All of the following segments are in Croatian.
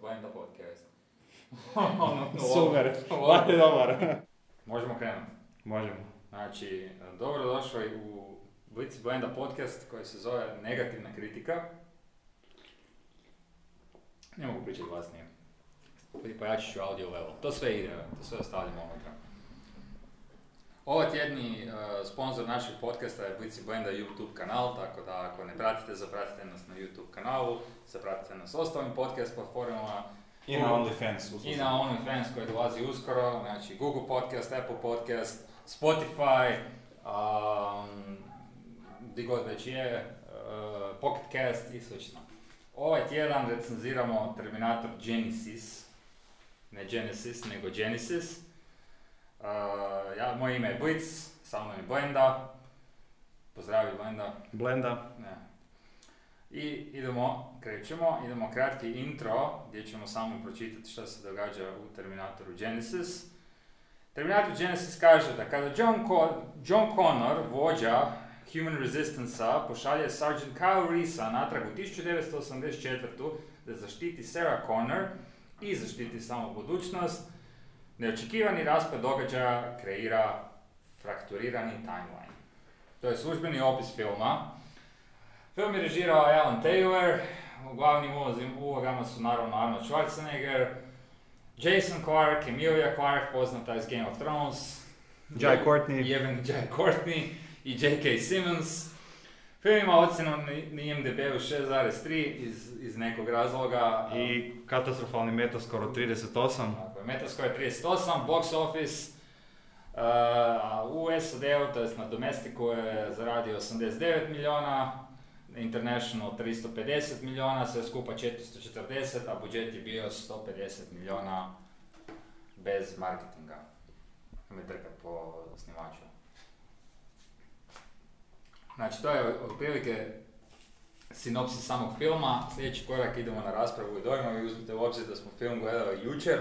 Blenda podcast. Super, je dobar. Možemo krenuti. Možemo. Znači, dobrodošli u Blitz Blenda podcast koji se zove Negativna kritika. Ne mogu pričati glasnije. Pojačit ću audio level. To sve ide, to sve ostavljamo unutra. Ovaj tjedni uh, sponsor našeg podcasta je Blitz Blenda YouTube kanal, tako da ako ne pratite, zapratite nas na YouTube kanalu, zapratite nas ostalim podcast platformama, I na OnlyFans. i na OnlyFans koji dolazi uskoro, znači Google Podcast, Apple Podcast, Spotify, um, di god već je, uh, Pocket Cast i slično. Ovaj tjedan recenziramo Terminator Genesis, ne Genesis, nego Genesis. Uh, ja, moje ime je Blitz, sa mnom je Blenda. Pozdravi Blenda. Blenda. Ne. I idemo, krećemo, idemo kratki intro gdje ćemo samo pročitati što se događa u Terminatoru Genesis. Terminator Genesis kaže da kada John, Co- John Connor, vođa Human Resistance-a, pošalje Sergeant Kyle Reesa natrag u 1984. da zaštiti Sarah Connor i zaštiti samo budućnost, neočekivani raspad događaja kreira frakturirani timeline. To je službeni opis filma. Film je režirao Alan Taylor, u glavnim ulozim- ulogama su naravno Arnold Schwarzenegger, Jason Clarke, Emilia Clarke, poznata iz Game of Thrones, Jai Courtney. Jeven Jai Courtney i J.K. Simmons. Film ima ocjenu na na IMDb-u 6,3 iz, iz nekog razloga. I katastrofalni meta skoro 38. Tako je, Metascore je 38, box office, uh, u SAD-u, to jest na domestiku je zaradio 89 milijuna, International 350 milijuna, sve skupa 440, a budžet je bio 150 milijuna bez marketinga. Mi trkat po snimaču. Znači, to je otprilike sinopsis samog filma. Sljedeći korak idemo na raspravu i dojmovi. Uzmite u obzir da smo film gledali jučer.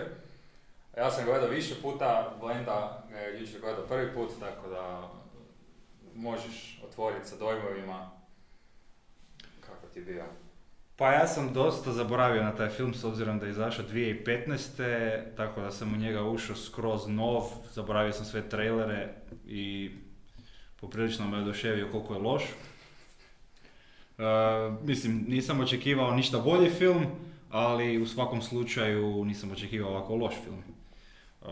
Ja sam gledao više puta, Blenda ga je jučer gledao prvi put, tako da možeš otvoriti sa dojmovima kako ti je bio. Pa ja sam dosta zaboravio na taj film s obzirom da je izašao 2015. Tako da sam u njega ušao skroz nov, zaboravio sam sve trailere i poprilično me oduševio koliko je loš. E, mislim, nisam očekivao ništa bolji film, ali u svakom slučaju nisam očekivao ovako loš film. E,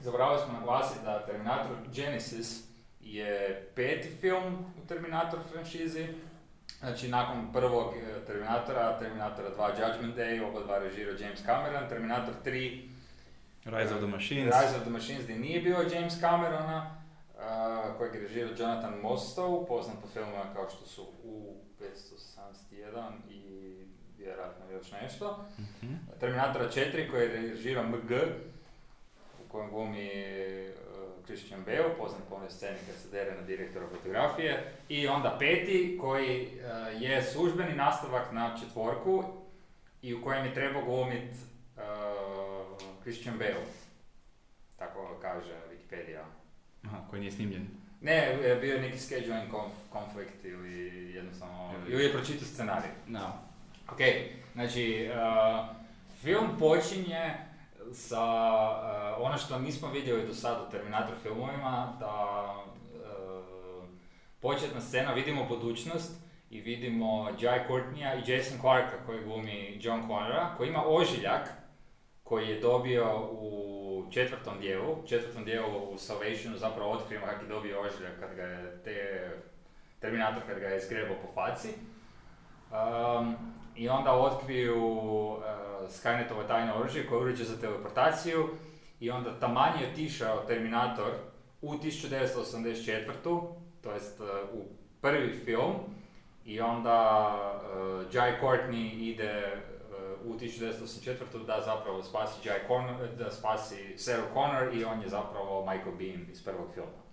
Zaboravili smo naglasiti da Terminator Genesis je peti film u Terminator franšizi. Znači, nakon prvog eh, Terminatora, Terminatora 2 Judgment Day, oba dva režirao James Cameron, Terminator 3 Rise of the Machines. Rise of the Machines gdje nije bio James Camerona, uh, kojeg je režirao Jonathan Mostow, poznat po filmima kao što su U571 i vjerojatno još nešto. Mhm. Terminatora 4 koji je režirao MG, u kojem glumi uh, Christian Bale, poznat po onoj sceni kad se dere na direktora fotografije. I onda peti koji uh, je službeni nastavak na četvorku i u kojem je trebao glumit uh, Christian Bale. Tako kaže Wikipedia. Aha, koji nije snimljen. Ne, je bio je neki scheduling konf- konflikt ili jednostavno, Ili- ili je pročitao scenarij. No. Ok, znači, uh, film počinje sa uh, ono što nismo vidjeli do sada u Terminator filmovima, da uh, početna scena, vidimo budućnost i vidimo Jai Courtneya i Jason Clarka koji glumi John Connora, koji ima ožiljak koji je dobio u četvrtom dijelu. Četvrtom dijelu u Salvationu zapravo otkrijemo kako je dobio ožiljak kad ga je te, Terminator kad ga je zgrebao po faci. Um, I onda otkriju uh, Skynetovo tajno oružje koje je uređe za teleportaciju i onda taman je otišao Terminator u 1984. to jest uh, u prvi film i onda uh, Jai Courtney ide uh, u 1984. da zapravo spasi Jai Connor, da spasi Sarah Connor i on je zapravo Michael Bean iz prvog filma.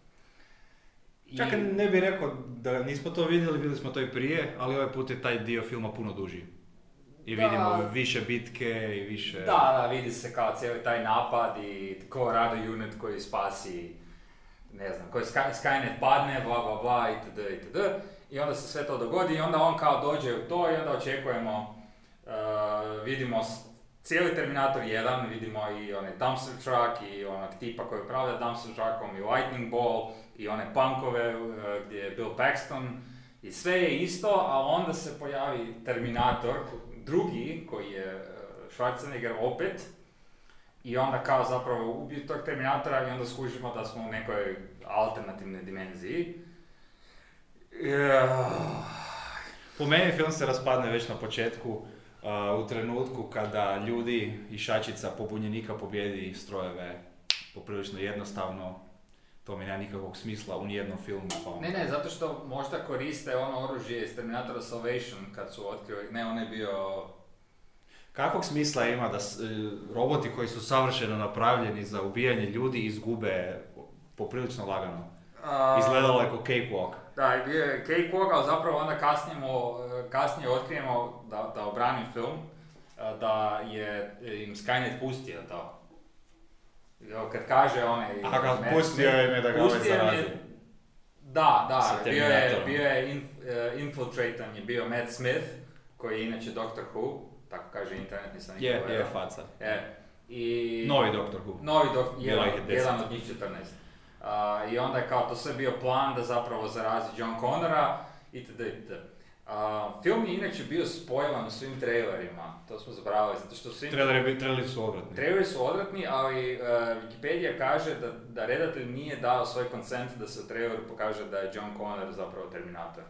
I- Čak ne bih rekao da nismo to vidjeli, vidjeli smo to i prije, ali ovaj put je taj dio filma puno duži. I Da. vidimo više bitke i više... Da, da, vidi se kao cijeli taj napad i ko rado unit koji spasi, ne znam, koji Sky, Skynet padne, bla bla bla, itd. itd. I onda se sve to dogodi i onda on kao dođe u to i onda očekujemo, uh, vidimo cijeli Terminator 1, vidimo i onaj dumpster truck i onog tipa koji upravlja dumpster truckom i lightning ball i one punkove uh, gdje je Bill Paxton i sve je isto, a onda se pojavi Terminator, drugi koji je uh, Schwarzenegger opet i onda kao zapravo ubiju tog Terminatora i onda skužimo da smo u nekoj alternativnoj dimenziji. Ja. Po meni film se raspadne već na početku, u trenutku kada ljudi i šačica pobunjenika pobjedi strojeve poprilično jednostavno, to mi nema nikakvog smisla u nijednom filmu. Pa. Ne, ne, zato što možda koriste ono oružje iz Terminatora Salvation kad su otkrili, ne, on je bio... Kakvog smisla ima da s- e, roboti koji su savršeno napravljeni za ubijanje ljudi izgube poprilično lagano? a, Izgledalo je kao cakewalk. Da, bio je cakewalk, ali zapravo onda kasnijemo, kasnije otkrijemo da, da obrani film, a, da je im Skynet pustio to. Kad kaže onaj... A ga Matt pustio je da ga ovaj je- zarazi. Da, da, bio je, bio je inf, uh, infiltratan je bio Matt Smith, koji je inače Doctor Who, tako kaže internet, nisam Je, je, gledao. faca. E, i... Novi Doctor Who. Novi dok, Bilo jedan, je jedan od njih 14. A, I onda je kao to sve bio plan da zapravo zarazi John Connora itd. itd. Film je inače bio spojivan u svim trailerima, to smo zaboravili, zato što svi Traileri, traileri su odvratni. traileri su odvratni, ali uh, Wikipedia kaže da, da redatelj nije dao svoj koncent da se u traileru pokaže da je John Connor zapravo Terminator.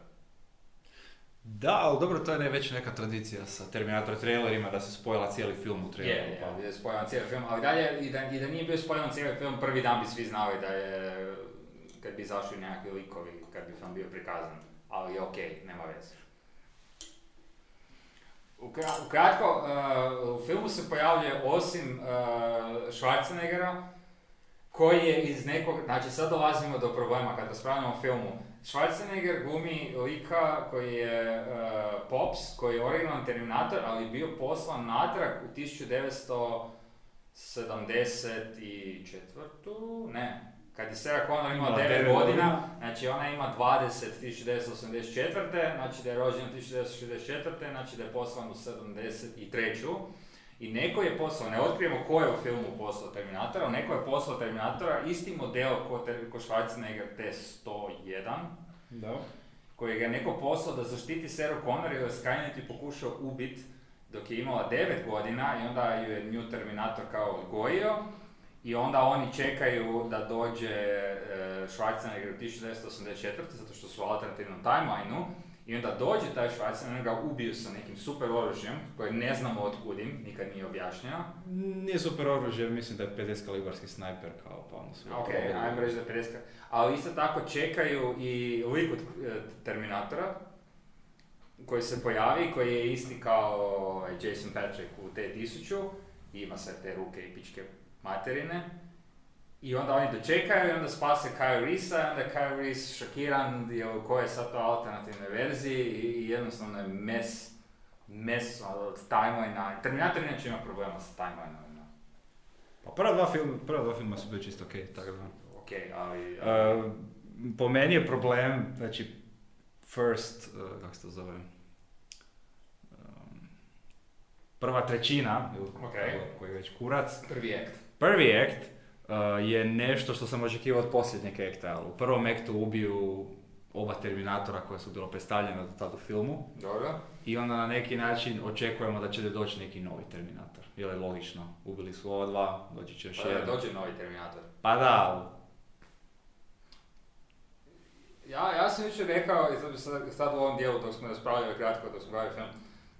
Da, ali dobro, to je ne, već neka tradicija sa Terminator trailerima da se spojila cijeli film u Je, traileru. je, pa. je spojivan cijeli film, ali dalje, i da, i da nije bio spojivan cijeli film, prvi dan bi svi znali da je, kad bi izašli nekakvi likovi, kad bi film bio prikazan, ali okej, nema veze. Ukra- Ukratko, uh, u filmu se pojavljuje osim uh, Schwarzeneggera, koji je iz nekog, znači sad dolazimo do problema kad raspravljamo o filmu. Schwarzenegger glumi lika koji je uh, Pops, koji je originalan Terminator, ali bio poslan natrag u 1974. Ne, kad je Sarah Connor imala Imala 9 devet godina, godina. znači ona ima 20 1984. Znači da je rođena 1964. Znači da je poslan u 73. I neko je poslao, ne otkrijemo ko je u filmu poslao Terminatora, neko je poslao Terminatora, isti model ko, ter, ko Schwarzenegger T-101, Da. koji ga je neko poslao da zaštiti Sarah Connor jer je Skynet je pokušao ubit dok je imala 9 godina i onda ju je New Terminator kao odgojio i onda oni čekaju da dođe e, Schwarzenegger u 1984. zato što su u alternativnom timelineu i onda dođe taj Schwarzenegger, ga ubiju sa nekim super oružjem koje ne znamo otkudim, nikad nije objašnjeno. Nije super oružje, mislim da je 50 kalibarski snajper kao pa ono sve. Ok, ajmo reći da je 50 Ali isto tako čekaju i lik od e, Terminatora, koji se pojavi, koji je isti kao ovaj, Jason Patrick u T-1000, i ima sve te ruke i pičke materine. I onda oni dočekaju i onda spase Kyle Reese-a i onda Kyle Reese šokiran jer u kojoj je sad to alternativnoj verziji i, jednostavno je mes, mes od timelinea. Terminator inače ima problema sa timelineom. Pa prva dva, film, prva dva filma su bili čisto okej, tako da. Ok, ali... Uh, po meni je problem, znači, first, uh, kako se to zove, um, prva trećina, ili Ok. koji je već kurac, Prvi akt. Prvi akt uh, je nešto što sam očekivao od posljednjeg ali u prvom aktu ubiju oba Terminatora koja su bila predstavljena do tada u filmu Dobro. i onda na neki način očekujemo da će doći neki novi Terminator. Jer je logično, ubili su ova dva, doći će još Pa da jedan. dođe novi Terminator. Pa da, Ja, ja sam jučer rekao, i sad, sad u ovom dijelu dok smo raspravljali kratko, dok smo gledali film,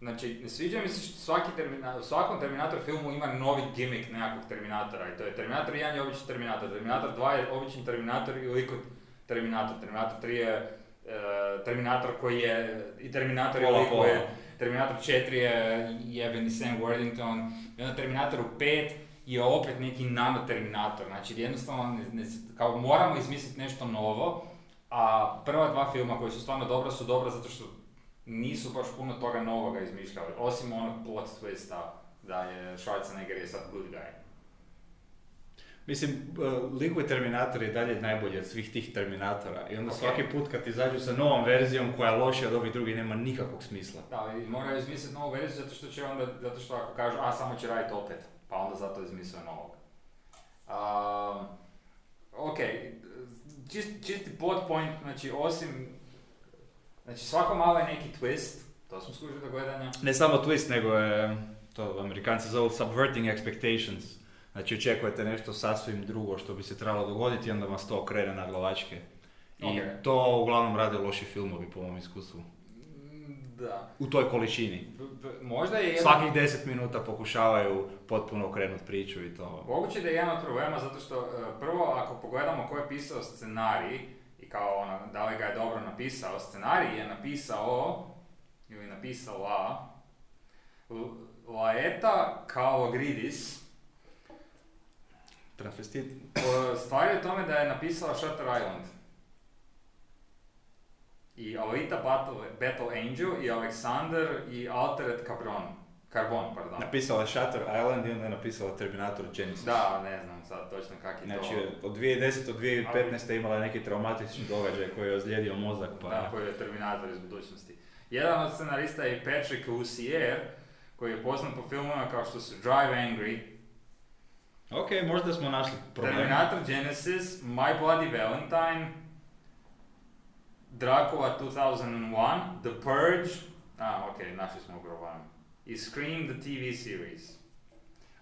znači, ne sviđa mi se što svaki termina, u svakom Terminator filmu ima novi gimmick nekakvog Terminatora i to je Terminator 1 je obični Terminator, Terminator 2 je obični Terminator i lik od Terminator, Terminator 3 je e, Terminator koji je, i Terminator koji je, Terminator 4 je jebeni Sam Worthington, i onda Terminator u 5 je opet neki nano Terminator, znači jednostavno ne, ne, kao moramo izmisliti nešto novo, a prva dva filma koji su stvarno dobra su dobra zato što nisu baš puno toga novoga izmišljali, osim onog plot twista da je Schwarzenegger je sad good guy. Mislim, uh, Liquid Terminator je dalje najbolji od svih tih Terminatora i onda Ok. svaki put kad izađu sa novom verzijom koja je lošija od ovih drugih nema nikakvog smisla. Da, i moraju izmisliti novu verziju zato što će onda, zato što ako kažu, a samo će raditi opet, pa onda zato izmisle novog. Um, ok, čist, čisti plot point, znači osim, znači svako malo je neki twist, to smo skužili do gledanja. Ne samo twist, nego je, to Amerikanci zovu subverting expectations. Znači očekujete nešto sasvim drugo što bi se trebalo dogoditi i onda vas to okrene na glavačke. I Ok. to uglavnom rade loši filmovi po mom iskustvu. Mm, Da. U toj količini. B- b- možda je jedan... Svakih 10 minuta pokušavaju potpuno okrenuti priču i to. Moguće da je jedan od problema zato što e, prvo ako pogledamo ko je pisao scenarij kao ono, da li ga je dobro napisao, scenarij je napisao ili napisala Laeta Kalogridis. Transvestit. Stvar je u tome da je napisala Shutter Island. I Alita Battle, Battle Angel i Alexander i Altered Carbon. Carbon, pardon. Napisala je Shutter Island i onda je napisala Terminator Genesis. Da, ne znam sad točno kak je Znači, to. od 2010. do 2015. imala je neki traumatični događaj koji je ozlijedio mozak, pa... Da, koji je Terminator iz budućnosti. Jedan od scenarista je Patrick Lussier, koji je poznat po filmovima kao što su Drive Angry, Ok, možda smo našli problem. Terminator Genesis, My Bloody Valentine, Dracula 2001, The Purge, a ok, našli smo problem, i Scream the TV series.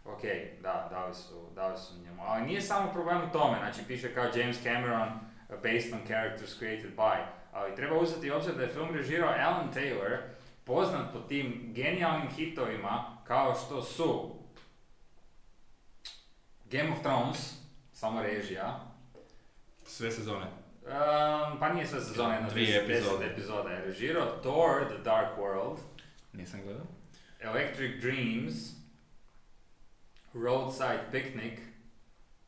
Ok, da, dali su, dali su njemu. Ali nije samo problem u tome, znači piše kao James Cameron, uh, based on characters created by. Ali treba uzeti obzir da je film režirao Alan Taylor, poznat po tim genijalnim hitovima kao što su Game of Thrones, samo režija, Sve sezone. Um, pa nije sve sezone, jedno Dvije 10 epizode. epizoda je režirao. Thor, The Dark World, Nisam gledao. Electric Dreams, Roadside Picnic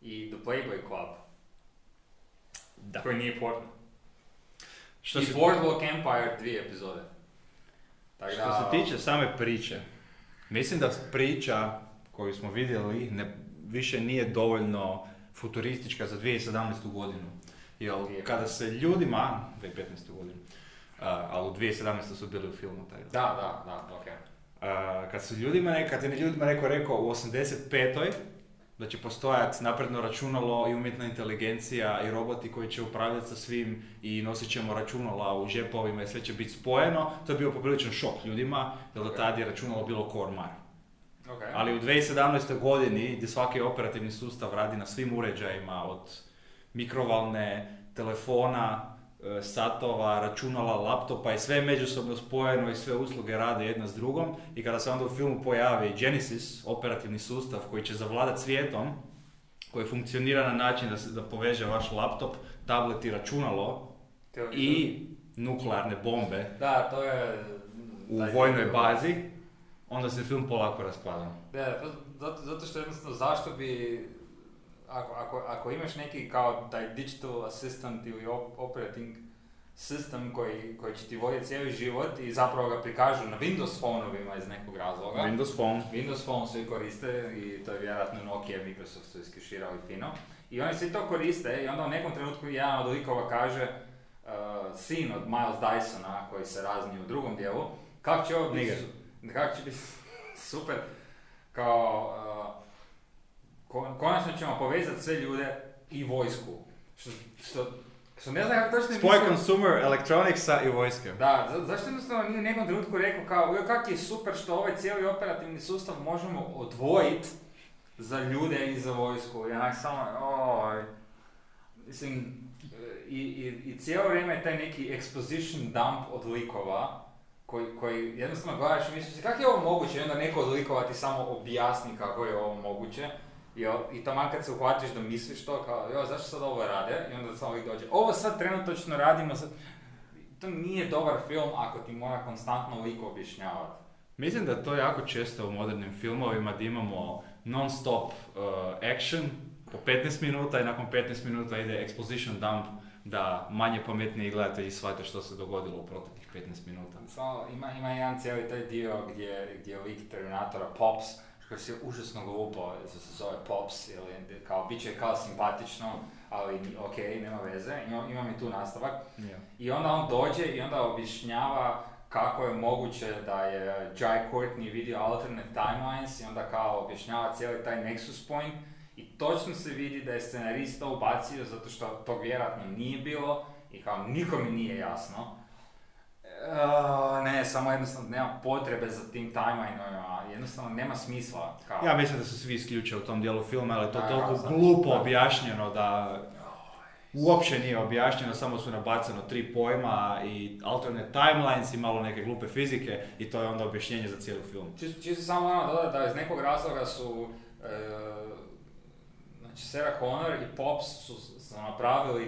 i The Playboy Club, Da. koji nije porno. Što I se, Boardwalk Empire, dvije epizode. Tako što da, se tiče same priče, mislim da priča koju smo vidjeli ne, više nije dovoljno futuristička za 2017. godinu. Jer kada se ljudima, 2015. godinu, a, ali u 2017. su bili u filmu, tako da. Da, da, da, ok. A, kad su ljudima, ne- kad je ljudima neko rekao u 85. da će postojati napredno računalo i umjetna inteligencija i roboti koji će upravljati sa svim i nosit ćemo računala u žepovima i sve će biti spojeno, to je bio popriličan šok ljudima, jer do tada je računalo bilo kormar. Ok. Ali u 2017. godini gdje svaki operativni sustav radi na svim uređajima od mikrovalne, telefona, satova, računala, laptopa i sve je međusobno spojeno i sve usluge rade jedna s drugom. I kada se onda u filmu pojavi Genesis, operativni sustav koji će zavladati svijetom, koji funkcionira na način da, se, da poveže vaš laptop, tablet i računalo i nuklearne bombe Da, to je... u vojnoj bazi, onda se film polako raspada. Da, pa zato, zato što jednostavno zašto bi, ako, ako, ako imaš neki kao taj digital assistant ili op- operating system koji, koji će ti voditi cijeli život i zapravo ga prikažu na Windows phonovima iz nekog razloga. Windows Phone. Windows Phone svi koriste i to je vjerojatno Nokia, Microsoft su iskeširali fino. I oni svi to koriste i onda u nekom trenutku jedan od likova kaže uh, sin od Miles Dysona koji se razni u drugom dijelu, kak će ovo biti, kak će biti super, kao uh, konačno ćemo povezati sve ljude i vojsku. Što, što, što ne znam kako točno Spoj consumer electronicsa i vojske. da, za, zašto jednostavno nije u nekom trenutku rekao kao, joj kak je super što ovaj cijeli operativni sustav možemo odvojiti za ljude i za vojsku. I onak samo, oj, mislim, i, i, i cijelo vrijeme je taj neki exposition dump od likova, koji, koji jednostavno gledaš i misliš, kako je ovo moguće? I onda neko od likova ti samo objasni kako je ovo moguće. I, o- I taman kad se uhvatiš da misliš to, kao, jo, zašto sad ovo rade? I onda samo lik dođe, ovo sad trenutačno radimo, sad, to nije dobar film ako ti mora konstantno lik objašnjavati. Mislim da to jako često u modernim filmovima da imamo non-stop uh, action po 15 minuta i nakon 15 minuta ide exposition dump da manje pametniji gledatelji shvate što se dogodilo u proteklih 15 minuta. Samo ima, ima jedan cijeli taj dio gdje, gdje lik Terminatora Pops koji se užasno glupo, se zove Pops, ili kao, bit će kao simpatično, ali ok, nema veze, imam, imam i tu nastavak. I onda on dođe i onda objašnjava kako je moguće da je Jai Courtney vidio alternate timelines i onda kao objašnjava cijeli taj nexus point i točno se vidi da je scenarist to ubacio zato što tog vjerojatno nije bilo i kao nikome nije jasno. Uh, ne, samo jednostavno nema potrebe za tim timelineovima, jednostavno nema smisla. Kao. Ja mislim da su svi isključili u tom dijelu filma, ali je to Da, toliko da, glupo da. objašnjeno da uopće nije objašnjeno, samo su nabacano tri pojma i alternate timelines i malo neke glupe fizike i to je onda objašnjenje za cijeli film. Čisto, čisto samo ono dodati da iz nekog razloga su, e, znači Sarah Connor i Pops su, su napravili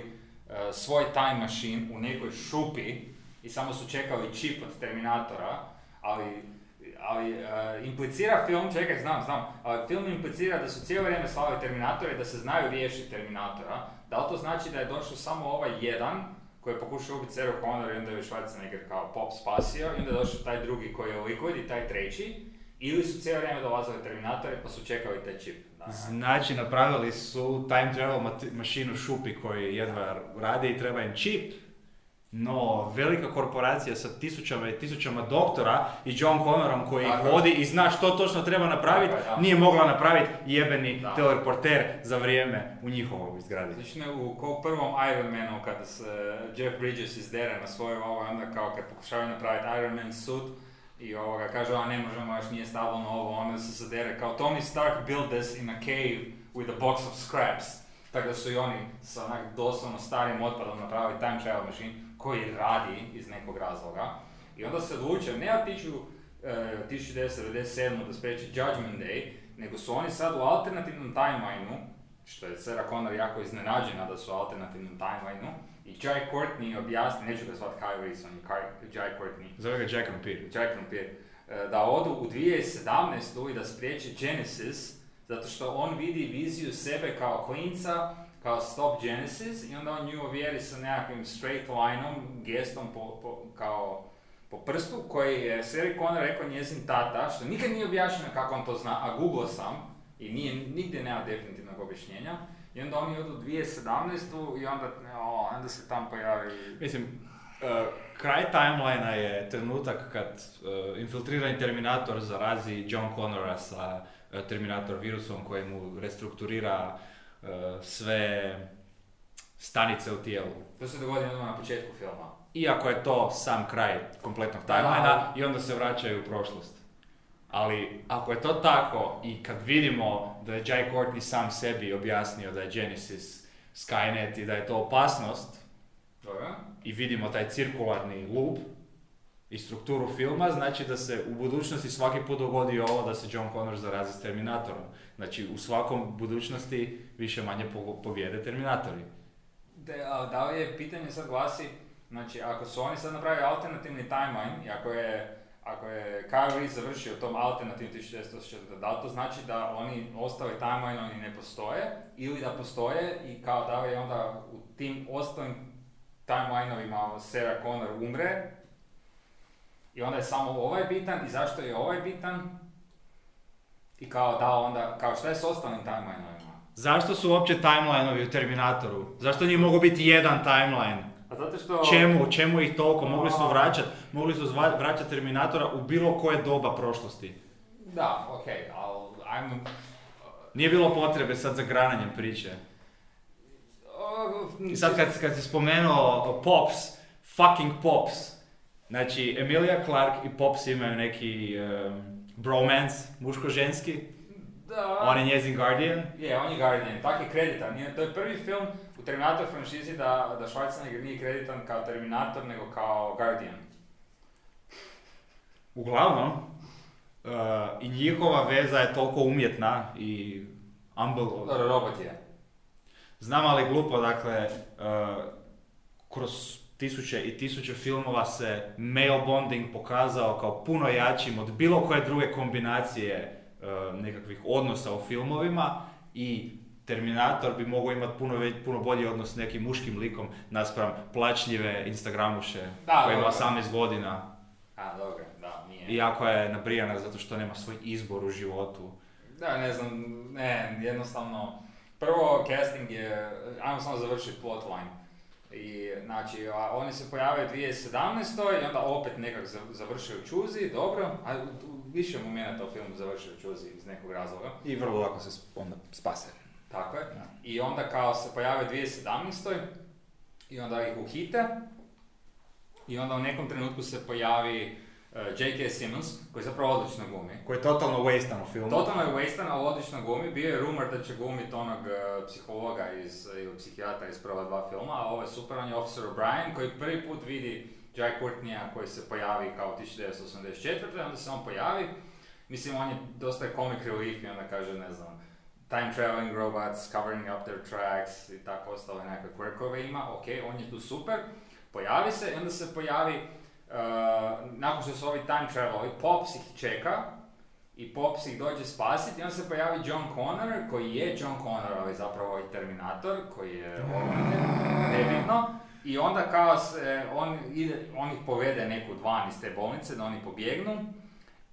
e, svoj time machine u nekoj šupi i samo su čekali čip od Terminatora, ali, ali e, implicira film, čekaj, znam, znam, ali film implicira da su cijelo vrijeme slali Terminatore i da se znaju riješiti Terminatora. Da li to znači da je došao samo ovaj jedan koji je pokušao ubiti Sarah Connor i onda je Schwarzenegger kao pop spasio i onda je došao taj drugi koji je Liquid i taj treći ili su cijelo vrijeme dolazili Terminatori pa su čekali taj čip. Znači, napravili su time travel mašinu šupi koji jedva radi i treba im čip, no velika korporacija sa tisućama i tisućama doktora i John Connorom koji ih Tako vodi i zna što točno treba napraviti, Tako nije mogla napraviti jebeni Da. teleporter za vrijeme u njihovoj zgradi. Znači ne, u u prvom Iron Manu kada se Jeff Bridges izdere na svoju ovo, onda kao kad pokušavaju napraviti Iron Man suit i ovoga kaže, a ne možemo, još nije stabilno ovo, onda se zadere kao Tony Stark built this in a cave with a box of scraps. Tako da su i oni sa onak doslovno starim otpadom napravili time travel machine koji radi iz nekog razloga. I onda se odlučio ne otići u e, 1997. da spriječi Judgment Day, nego su oni sad u alternativnom timelineu što je Sarah Connor jako iznenađena da su u alternativnom timelineu. I Jai Courtney objasni, neću ga zvati Kyle Reese, on je Jai Courtney, Zove ga Jack. Jai Courtney, e, da odu u 2017. i da spriječe Genesis, zato što on vidi viziju sebe kao klinca, kao Stop Genesis, i onda on nju ovjeri sa nekakvim straight lineom, gestom po, po, kao po prstu, koji je Sarah Connor rekao njezin tata, što nikad nije objašnjeno kako on to zna, a googlao sam, i nije, nigdje nema definitivnog objašnjenja. I onda oni odu u 2017. i onda, o, onda se tam pojavi... Mislim, uh, kraj timelina je trenutak kad uh, infiltrirani Terminator zarazi John Connora sa uh, Terminator virusom koji mu restrukturira sve stanice u tijelu. To se dogodi odmah na početku filma. Iako je to sam kraj kompletnog timelina i onda se vraćaju u prošlost. Ali ako je to tako i kad vidimo da je Jai Courtney sam sebi objasnio da je Genesis Skynet i da je to opasnost, Dobro? i vidimo taj cirkularni loop i strukturu filma, znači da se u budućnosti svaki put dogodi ovo da se John Connor zarazi s Terminatorom. Znači u svakom budućnosti više manje po- pobjede Terminatori. De, a da li je pitanje sad glasi, znači ako su oni sad napravili alternativni timeline i ako je, ako je Kyle Reese završio tom alternativnom 1984, da to znači da oni ostali timeline oni ne postoje ili da postoje i kao da li je onda u tim ostalim timelineovima Sarah Connor umre i onda je samo ovaj bitan i zašto je ovaj bitan i kao da onda, kao šta je s ostalim timelineovima? Zašto su uopće timelinovi u Terminatoru? Zašto nije mogao biti jedan timeline? A zato što... Čemu? Čemu ih toliko? Mogli su vraćati mogli su vraćati Terminatora u bilo koje doba prošlosti. Da, okej, ali ajmo... Nije bilo potrebe sad za grananjem priče. I sad kad, kad si spomenuo Pops, fucking Pops. Znači, Emilia Clarke i Pops imaju neki um, bromance, muško-ženski. Da. On je njezin guardian. Je, on je Guardian, tak je kreditan. To je prvi film u Terminator franšizi da, da Schwarzenegger nije kreditan kao Terminator, nego kao Guardian. Uglavnom, uh, i njihova veza je toliko umjetna i unbelievable. Dobro, robot je. Znam, ali glupo, dakle, uh, kroz tisuće i tisuće filmova se male bonding pokazao kao puno jačim od bilo koje druge kombinacije uh, nekakvih odnosa u filmovima i Terminator bi mogao imati puno, ve- puno bolji odnos s nekim muškim likom naspram plačljive Instagramuše Da, koja ima dobro. 18 godina A, dobro, da, nije. iako je nabrijana zato što nema svoj izbor u životu. Da, ne znam, ne, jednostavno, prvo casting je, ajmo samo završiti plotline. I, znači, a oni se pojavaju 2017. i onda opet nekak za- završaju u Čuzi, dobro, a više momenta u filmu završaju u Čuzi iz nekog razloga. I vrlo lako se onda spase. Tako je. Da. I onda kao se pojave u 2017. i onda ih uhite. I onda u nekom trenutku se pojavi uh, J.K. Simmons, koji zapravo odlično glumi. Koji je totalno wastan u filmu. Totalno je wasted, ali odlično glumi. Bio je rumor da će glumiti onog uh, psihologa iz, ili psihijatra iz prva dva filma, a ovo je super, on je Officer O'Brien koji prvi put vidi Jai Courtneya koji se pojavi kao 1984. onda se on pojavi. Mislim, on je dosta comic relief i onda kaže, ne znam, time traveling robots, covering up their tracks i tako ostale nekakve quirkove ima, ok, on je tu super, pojavi se i onda se pojavi, uh, nakon što su ovi time travelovi, Pops ih čeka i Pops ih dođe spasiti i onda se pojavi John Connor, koji je John Connor, ali zapravo i Terminator, koji je nebitno. I onda kao se, on, ide, on ih povede neku van iz te bolnice, da oni pobjegnu.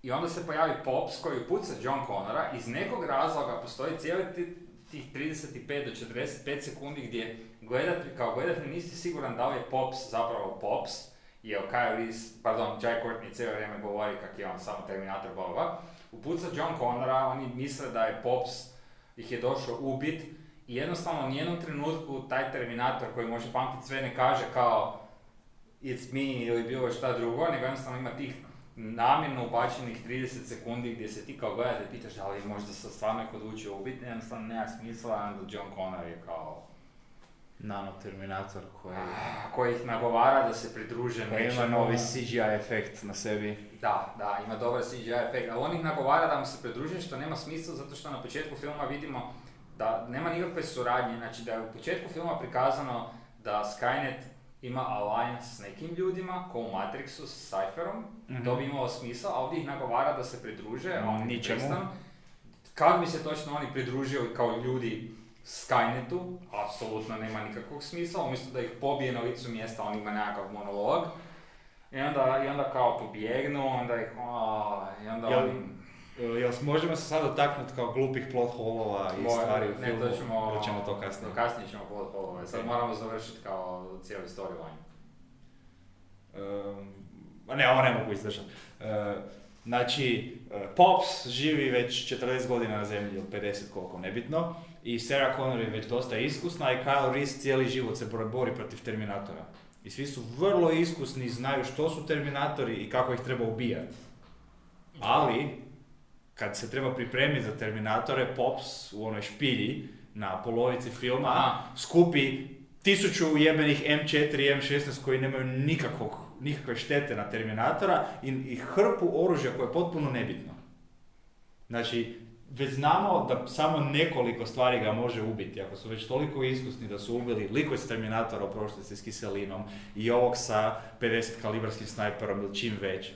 I onda se pojavi Pops koji puca John Connora, iz nekog razloga postoji cijeli ti- tih 35 do 45 sekundi gdje gledatelj, kao gledatelj nisi siguran da li je Pops zapravo Pops, jer Kyle Reese, pardon, Jai Courtney cijelo vrijeme govori kak je on samo Terminator, bla. Upuca John Connora, oni misle da je Pops ih je došao ubit i jednostavno u nijednom trenutku taj Terminator koji može pamtiti sve ne kaže kao it's me ili bilo šta drugo, nego jednostavno ima tih namjerno ubačenih 30 sekundi gdje se ti kao gledatelj pitaš da li možda se stvarno neko odlučio ubiti, jednostavno nema smisla, onda John Connor je kao Nano Terminator koji, koji ih nagovara da se pridruže koji ima nečemu. novi CGI efekt na sebi. Da, da, ima dobar CGI efekt, ali on ih nagovara da mu se pridruže što nema smisla zato što na početku filma vidimo da nema nikakve suradnje, znači da je u početku filma prikazano da Skynet ima alliance s nekim ljudima, ko u Matrixu s Cypherom, Mhm. to bi imalo smisla, a ovdje ih nagovara da se pridruže, a oni Ničemu. Kako bi se točno oni pridružili kao ljudi Skynetu, apsolutno nema nikakvog smisla, umjesto da ih pobije na licu mjesta, on ima nekakav monolog. I onda, i onda kao pobjegnu, onda ih, a, i onda Jel- oni... Jel možemo se sad dotaknuti kao glupih plot holova i stvari u ne, filmu? to ćemo, Ili ćemo to kasnije? Kasnije ćemo plot holove, sad moramo završiti kao cijeli storyline. Um, ne, ovo ne mogu izdržati. E, znači, e, Pops živi već 40 godina na zemlji, ili 50 koliko, nebitno. I Sarah Connor je već dosta iskusna i Kyle Reese cijeli život se bor- bori protiv Terminatora. I svi su vrlo iskusni, znaju što su Terminatori i kako ih treba ubijati. Ali, kad se treba pripremiti za Terminatore, Pops u onoj špilji na polovici filma Aha. skupi tisuću jebenih M4 i M16 koji nemaju nikakvog, nikakve štete na Terminatora i, i hrpu oružja koje je potpuno nebitno. Znači, već znamo da samo nekoliko stvari ga može ubiti. Ako su već toliko iskusni da su ubili liko iz Terminatora u prošlosti s kiselinom i ovog sa 50 kalibarskim snajperom ili čim već.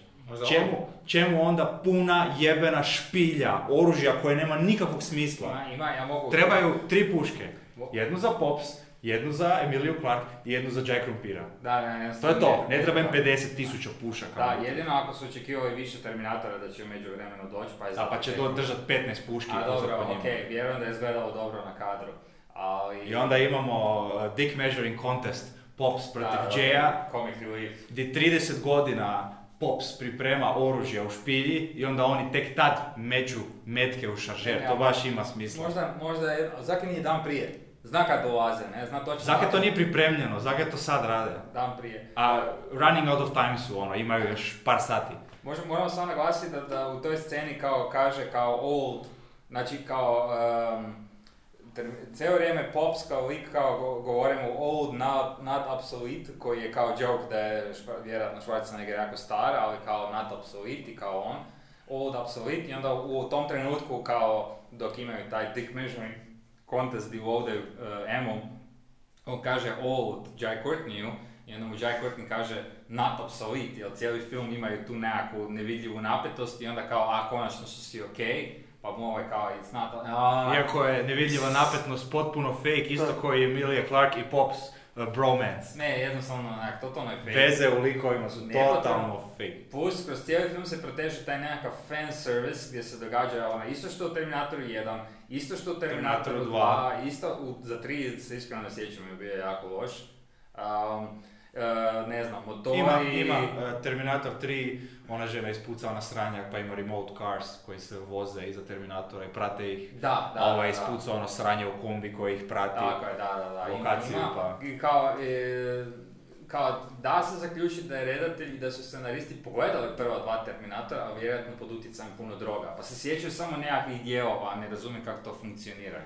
Čemu, čemu onda puna jebena špilja oružja koje nema nikakvog smisla? Ima, ima, ja mogu... Trebaju tri puške. Jednu za Pops, jednu za Emiliju Clark i jednu za Jack Rumpira. Da, ne, ne, To je to, ne treba im 50 tisuća pušaka. Da, jedino ako su očekivali više Terminatora da će u međuvremenu doći, pa je Da, pa će to držat 15 puški. A dobro, okej, vjerujem da je izgledalo dobro na kadru. Ali... I onda imamo uh, Dick Measuring Contest, Pops protiv Da, Jaya, Comic relief. gdje 30 godina Pops priprema oružje u špilji i onda oni tek tad meću metke u šaržer. Ne, To baš ima smisla. Možda, možda je, Zaki nije dan prije. Zna kad dolaze, ne, zna točno. Zake to datum. nije pripremljeno, Zake to sad rade. Dan prije. A running out of time su ono, imaju još par sati. Možemo, moramo samo naglasiti da, da u toj sceni kao kaže kao old, znači kao um, ter- cijelo vrijeme Pops kao lik kao go, govorimo old, not, not obsolete, koji je kao joke da je šva, vjerojatno Schwarzenegger jako star, ali kao not obsolete i kao on. Old obsolete i onda u, tom trenutku kao dok imaju taj dick measuring contest gdje ovdje uh, Emu, on kaže old Jai Courtneyu i onda mu Jai Courtney kaže not obsolete, jer cijeli film imaju tu nekakvu nevidljivu napetost i onda kao, a konačno su svi okej, pa mu ovaj kao it's not, a, Iako je nevidljiva napetnost potpuno fake, isto koji Emilia Clarke i Pops bromance. Ne, jednostavno, onak, totalno je fake. Veze u likovima su totalno fake. Plus, kroz cijeli film se proteže taj nekakav fan service gdje se događa ono, isto što u Terminatoru 1, isto što u Terminatoru Terminatoru 2, isto u, za 3 se iskreno ne sjećam je bio jako loš. Um, e, ne znam, motori... Ima, ima uh, Terminator 3, ona žena ispucala na sranjak pa ima remote cars koji se voze iza Terminatora i prate ih. Da, da, A ovaj da. ispucao ono sranje u kombi koji ih prati. Tako je, da, da, da. Lokaciju, ima, pa. I kao, e, kao, da se zaključiti da je redatelj i da su scenaristi pogledali prva dva Terminatora, a vjerojatno pod utjecajem puno droga. Pa se sjećaju samo nekakvih dijelova, a ne razumiju kako to funkcionira.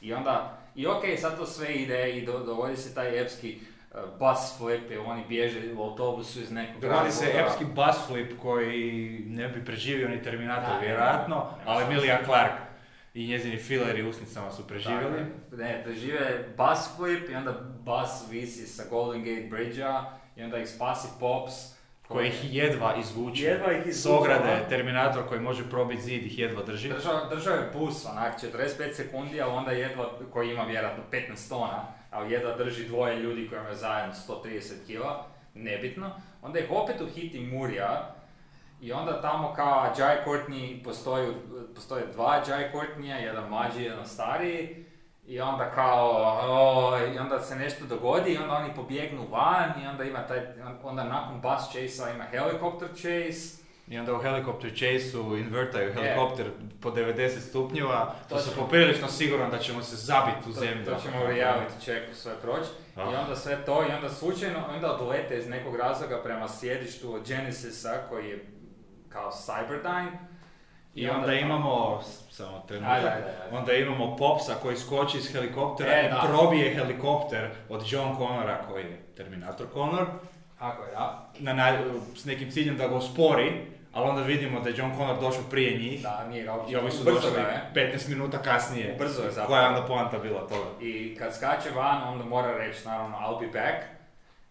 I onda, i okej, sad to sve ide i do, dogodi se taj epski uh, bus flip, jer oni bježe u autobusu iz nekog Dogodi se epski bus flip koji ne bi preživio ni Terminator Da, vjerojatno, ne, ne, ali Emilia ne. Clarke i njezini fileri usnicama su preživjeli. Je. Ne, prežive bus flip i onda bus visi sa Golden Gate Bridge-a i onda ih spasi Pops. koji ih jedva izvuče. Jedva ih S izvuče, ograde, ono. Terminator koji može probiti zid ih jedva drži. Držao je bus, onak, 45 sekundi, ali onda jedva, koji ima vjerojatno 15 tona, ali jedva drži dvoje ljudi koji imaju zajedno 130 kila, nebitno. Onda ih opet uhiti Murija, i onda tamo kao Jai Courtney, postoji, postoje dva Jai Courtneya, jedan mlađi, jedan stariji, i onda kao, o, i onda se nešto dogodi i onda oni pobjegnu van i onda ima taj, onda nakon bus chase-a ima helicopter chase, I onda u helikopter chase-u invertaju helikopter po 90 stupnjeva, to To se poprilično siguran da ćemo se zabiti u To- zemlju. To, ćemo reality checku sve proći. I Ah. onda sve to, i onda slučajno, onda odlete iz nekog razloga prema sjedištu od Genesisa koji je kao Cyberdyne. I onda imamo, samo trenutak, ajde, ajde. onda imamo Popsa koji skoči iz helikoptera E, i da. probije helikopter od John Connora koji je Terminator Connor, Tako je, da. na, na- s nekim ciljem da ga uspori, ali onda vidimo da je John Connor došao prije njih Da, nije ga i ovi su brzo došli je. 15 minuta kasnije. Brzo je zapravo. Koja je onda poanta bila toga? I kad skače van, onda mora reći naravno I'll be back.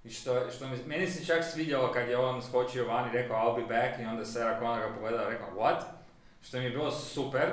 I što, što mi, meni se čak svidjelo kad je on skočio van i rekao I'll be back i onda Sarah Connor ga pogledala i rekao what? Što mi je bilo super.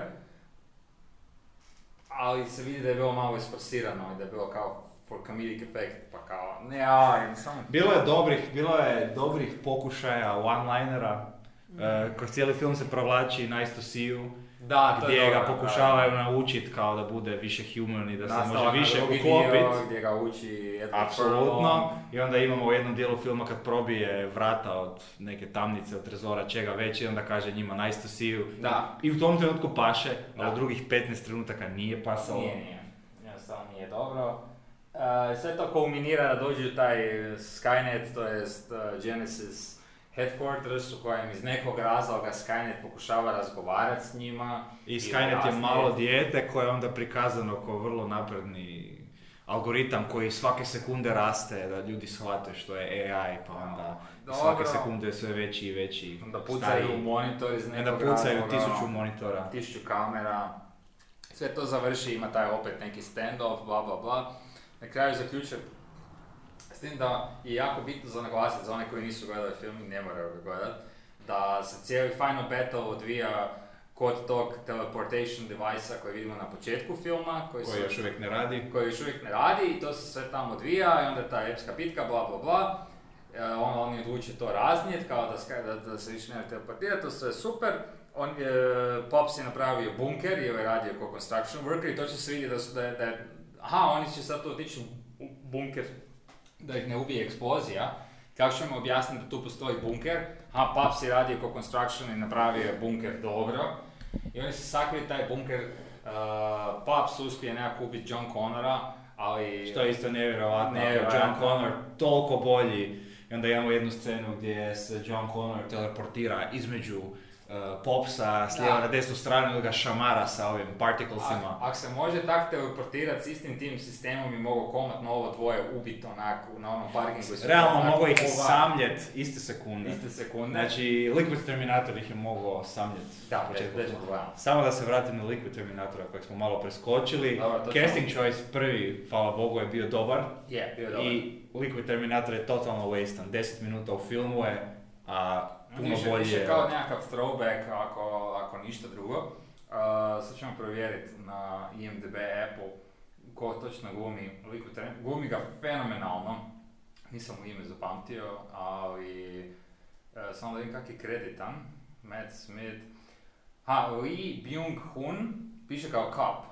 Ali se vidi da je bilo malo isforsirano i da je bilo kao for comedic effect, pa kao ne, aj, samo... Bilo je dobrih, bilo je dobrih pokušaja one-linera. E, kroz cijeli film se provlači Nice to see you, Da, to je gdje ga pokušavaju naučiti kao da bude više human i da se može više uklopiti. Gdje ga uči Apsolutno. I onda imamo u jednom dijelu filma kad probije vrata od neke tamnice, od trezora, čega već i onda kaže njima nice to see you. Da. I u tom trenutku paše, Da. u drugih 15 trenutaka nije pasalo. Nije, nije. Jednostavno nije dobro. E, sve to kulminira da dođe u taj Skynet, to jest e, Genesis headquarters u kojem iz nekog razloga Skynet pokušava razgovarati s njima. I I Skynet je malo dijete koje je onda prikazano kao vrlo napredni algoritam koji svake sekunde raste, da ljudi shvate što je AI, pa onda Dobro. svake sekunde je sve veći i veći. Onda pucaju stariji. u monitor iz nekog onda pucaju razloga, tisuću monitora. tisuću kamera. Sve to završi, ima taj opet neki standoff, bla bla bla. Na kraju zaključuje s tim da je jako bitno za naglasiti za one koji nisu gledali film i ne moraju ga gledat, da se cijeli final battle odvija kod tog teleportation device koji vidimo na početku filma, koji, Koji još uvijek ne radi. koji još uvijek ne radi i to se sve tamo odvija i onda ta epska bitka, bla bla bla. E, on, oni odluče to raznijeti, kao da, da, da se više ne teleportira, to sve je super. On je, Pops je napravio bunker i ovaj radio kao construction worker i to će se vidjeti da su, da, je- da je, aha, oni će sad tu otići u bunker da ih ne ubije eksplozija. Kako ćemo objasniti da tu postoji bunker? Aha, Pops je radio kao construction i napravio je bunker dobro. I oni se sakriju taj bunker, uh, Pops uspije nekako ubiti John Connora, ali... Što je isto je Nevjerojatno. John Connor toliko bolji. I onda imamo jednu scenu gdje se John Connor teleportira između Popsa s lijeva na desnu stranu ga šamara sa ovim particlesima. Ako se može tak teleportirati s istim tim sistemom i mogu komatno ovo dvoje ubiti onako na onom parkingu. Realno mogu ih samljet iste sekunde. Iste sekunde. Znači, Liquid Terminator ih je mogao samljet. da, početku. Samo da se vratim na Liquid Terminatora kojeg smo malo preskočili. Casting choice prvi, hvala Bogu, je bio dobar. Je, bio dobar. I Liquid Terminator je totalno wastan. 10 minuta u filmu je, a puno više, bolje više kao nekakav throwback ako, ako ništa drugo. Uh, sad ćemo provjeriti na IMDb Apple ko točno glumi, lik u Termin- glumi ga fenomenalno, nisam mu ime zapamtio, ali e, samo da vidim kak je kreditan, Matt Smith, ha, Lee Byung-hun, piše kao Cup,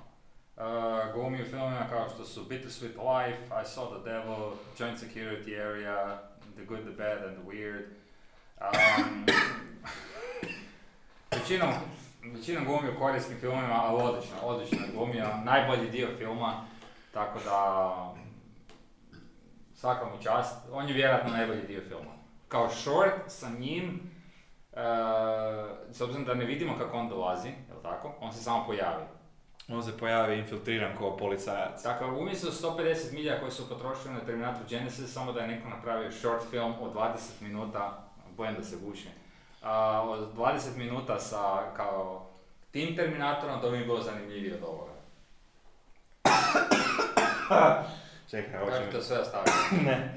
Uh, glumi u filmima kao što su Bittersweet Life, I Saw the Devil, Joint Security Area, The Good, The Bad and The Weird. Um, većinom, većinom glumi u korejskim filmima, ali odlično, odlično je glumio, najbolji dio filma, tako da svaka mu čast, on je vjerojatno najbolji dio filma. Kao short sa njim, uh, s obzirom da ne vidimo kako on dolazi, jel tako, on se samo pojavi. On se pojavi infiltriran kao policajac. Dakle, umjesto 150 milja koje su potrošili na Terminator Genesis, samo da je neko napravio short film od 20 minuta, bojem da se guši, a, od 20 minuta sa kao tim Terminatorom, to bi mi bilo zanimljivije od ovoga. Čekaj, Kako hoćem... to sve ostaviti? Ne.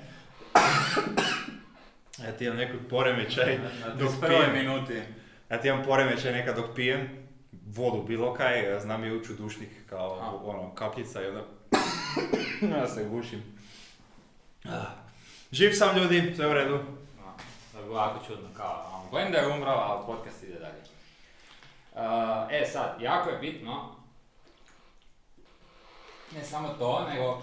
Ja ti imam neki poremećaj Na dok 21. pijem. minuti. Ja ti imam poremećaj nekad dok pijem vodu bilo kaj, znam je ući u dušnik kao A. ono, kapljica i onda ja se gušim. Ah. Živ sam ljudi, sve u redu. Jako čudno, kao, a, bojem da je umrao, ali podcast ide dalje. A, e sad, jako je bitno, ne samo to, nego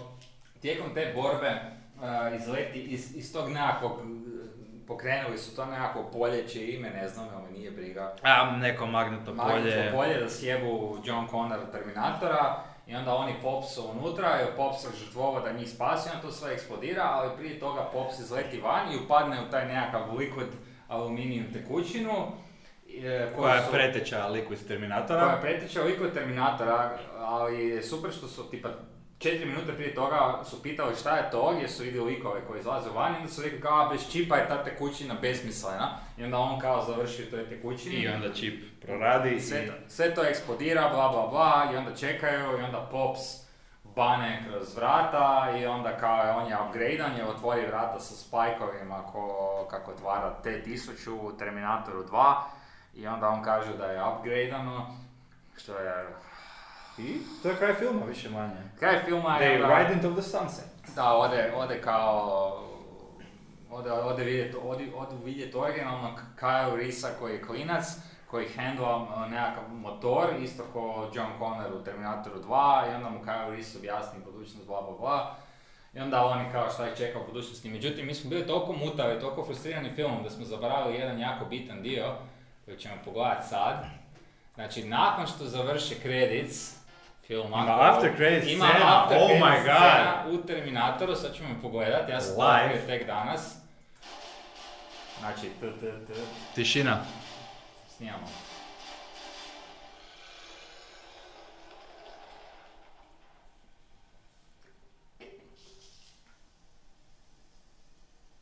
tijekom te borbe a, izleti iz, iz tog nekakvog, pokrenuli su to nekako polje čije ime, ne znam, ali nije briga. A, neko magnetno Magnetno polje. polje da sjebu John Connor Terminatora i onda oni Pops su unutra i Pops se žrtvova da njih spasi, onda to sve eksplodira, ali prije toga Pops izleti van i upadne u taj nekakav liquid aluminijum tekućinu. e, koju Koja je su- preteča liku iz Terminatora. koja pretječe liquid Terminatora, ali je super što su tipa četiri minute prije toga su pitali šta je to, jer su vidjeli likove koji izlaze van i onda su rekli kao "A, bez čipa je ta tekućina besmislena i onda on kao završi u toj tekućini. I onda čip proradi sve, i... to, sve to eksplodira, bla bla bla, i onda čekaju, i onda Pops bane kroz vrata, i onda kao on je upgradean, je otvori vrata sa spajkovima ko, kako otvara T-1000 u Terminatoru 2, i onda on kaže da je upgradeano, što je... I to je kraj filma, više manje. Kraj filma je They da, ride into the sunset. da ode, ode kao... Ode, ode vidjet, ode, ode vidjet originalnog Kyle Reesa koji je klinac, koji handla uh, nekakav motor, isto kao John Connor u Terminatoru 2, i onda mu Kyle Reese objasni budućnost, bla bla bla. I onda oni kao šta ih čeka u budućnosti. Međutim, mi smo bili toliko mutavi, toliko frustrirani filmom da smo zaboravili jedan jako bitan dio koji ćemo pogledati sad. Znači, nakon što završe credits filma, Ima after credits ima scena, after oh my god. scena u Terminatoru, sad ćemo pogledati, ja sam to otkrio tek danas. Znači, t, t, t, Tišina. snimamo.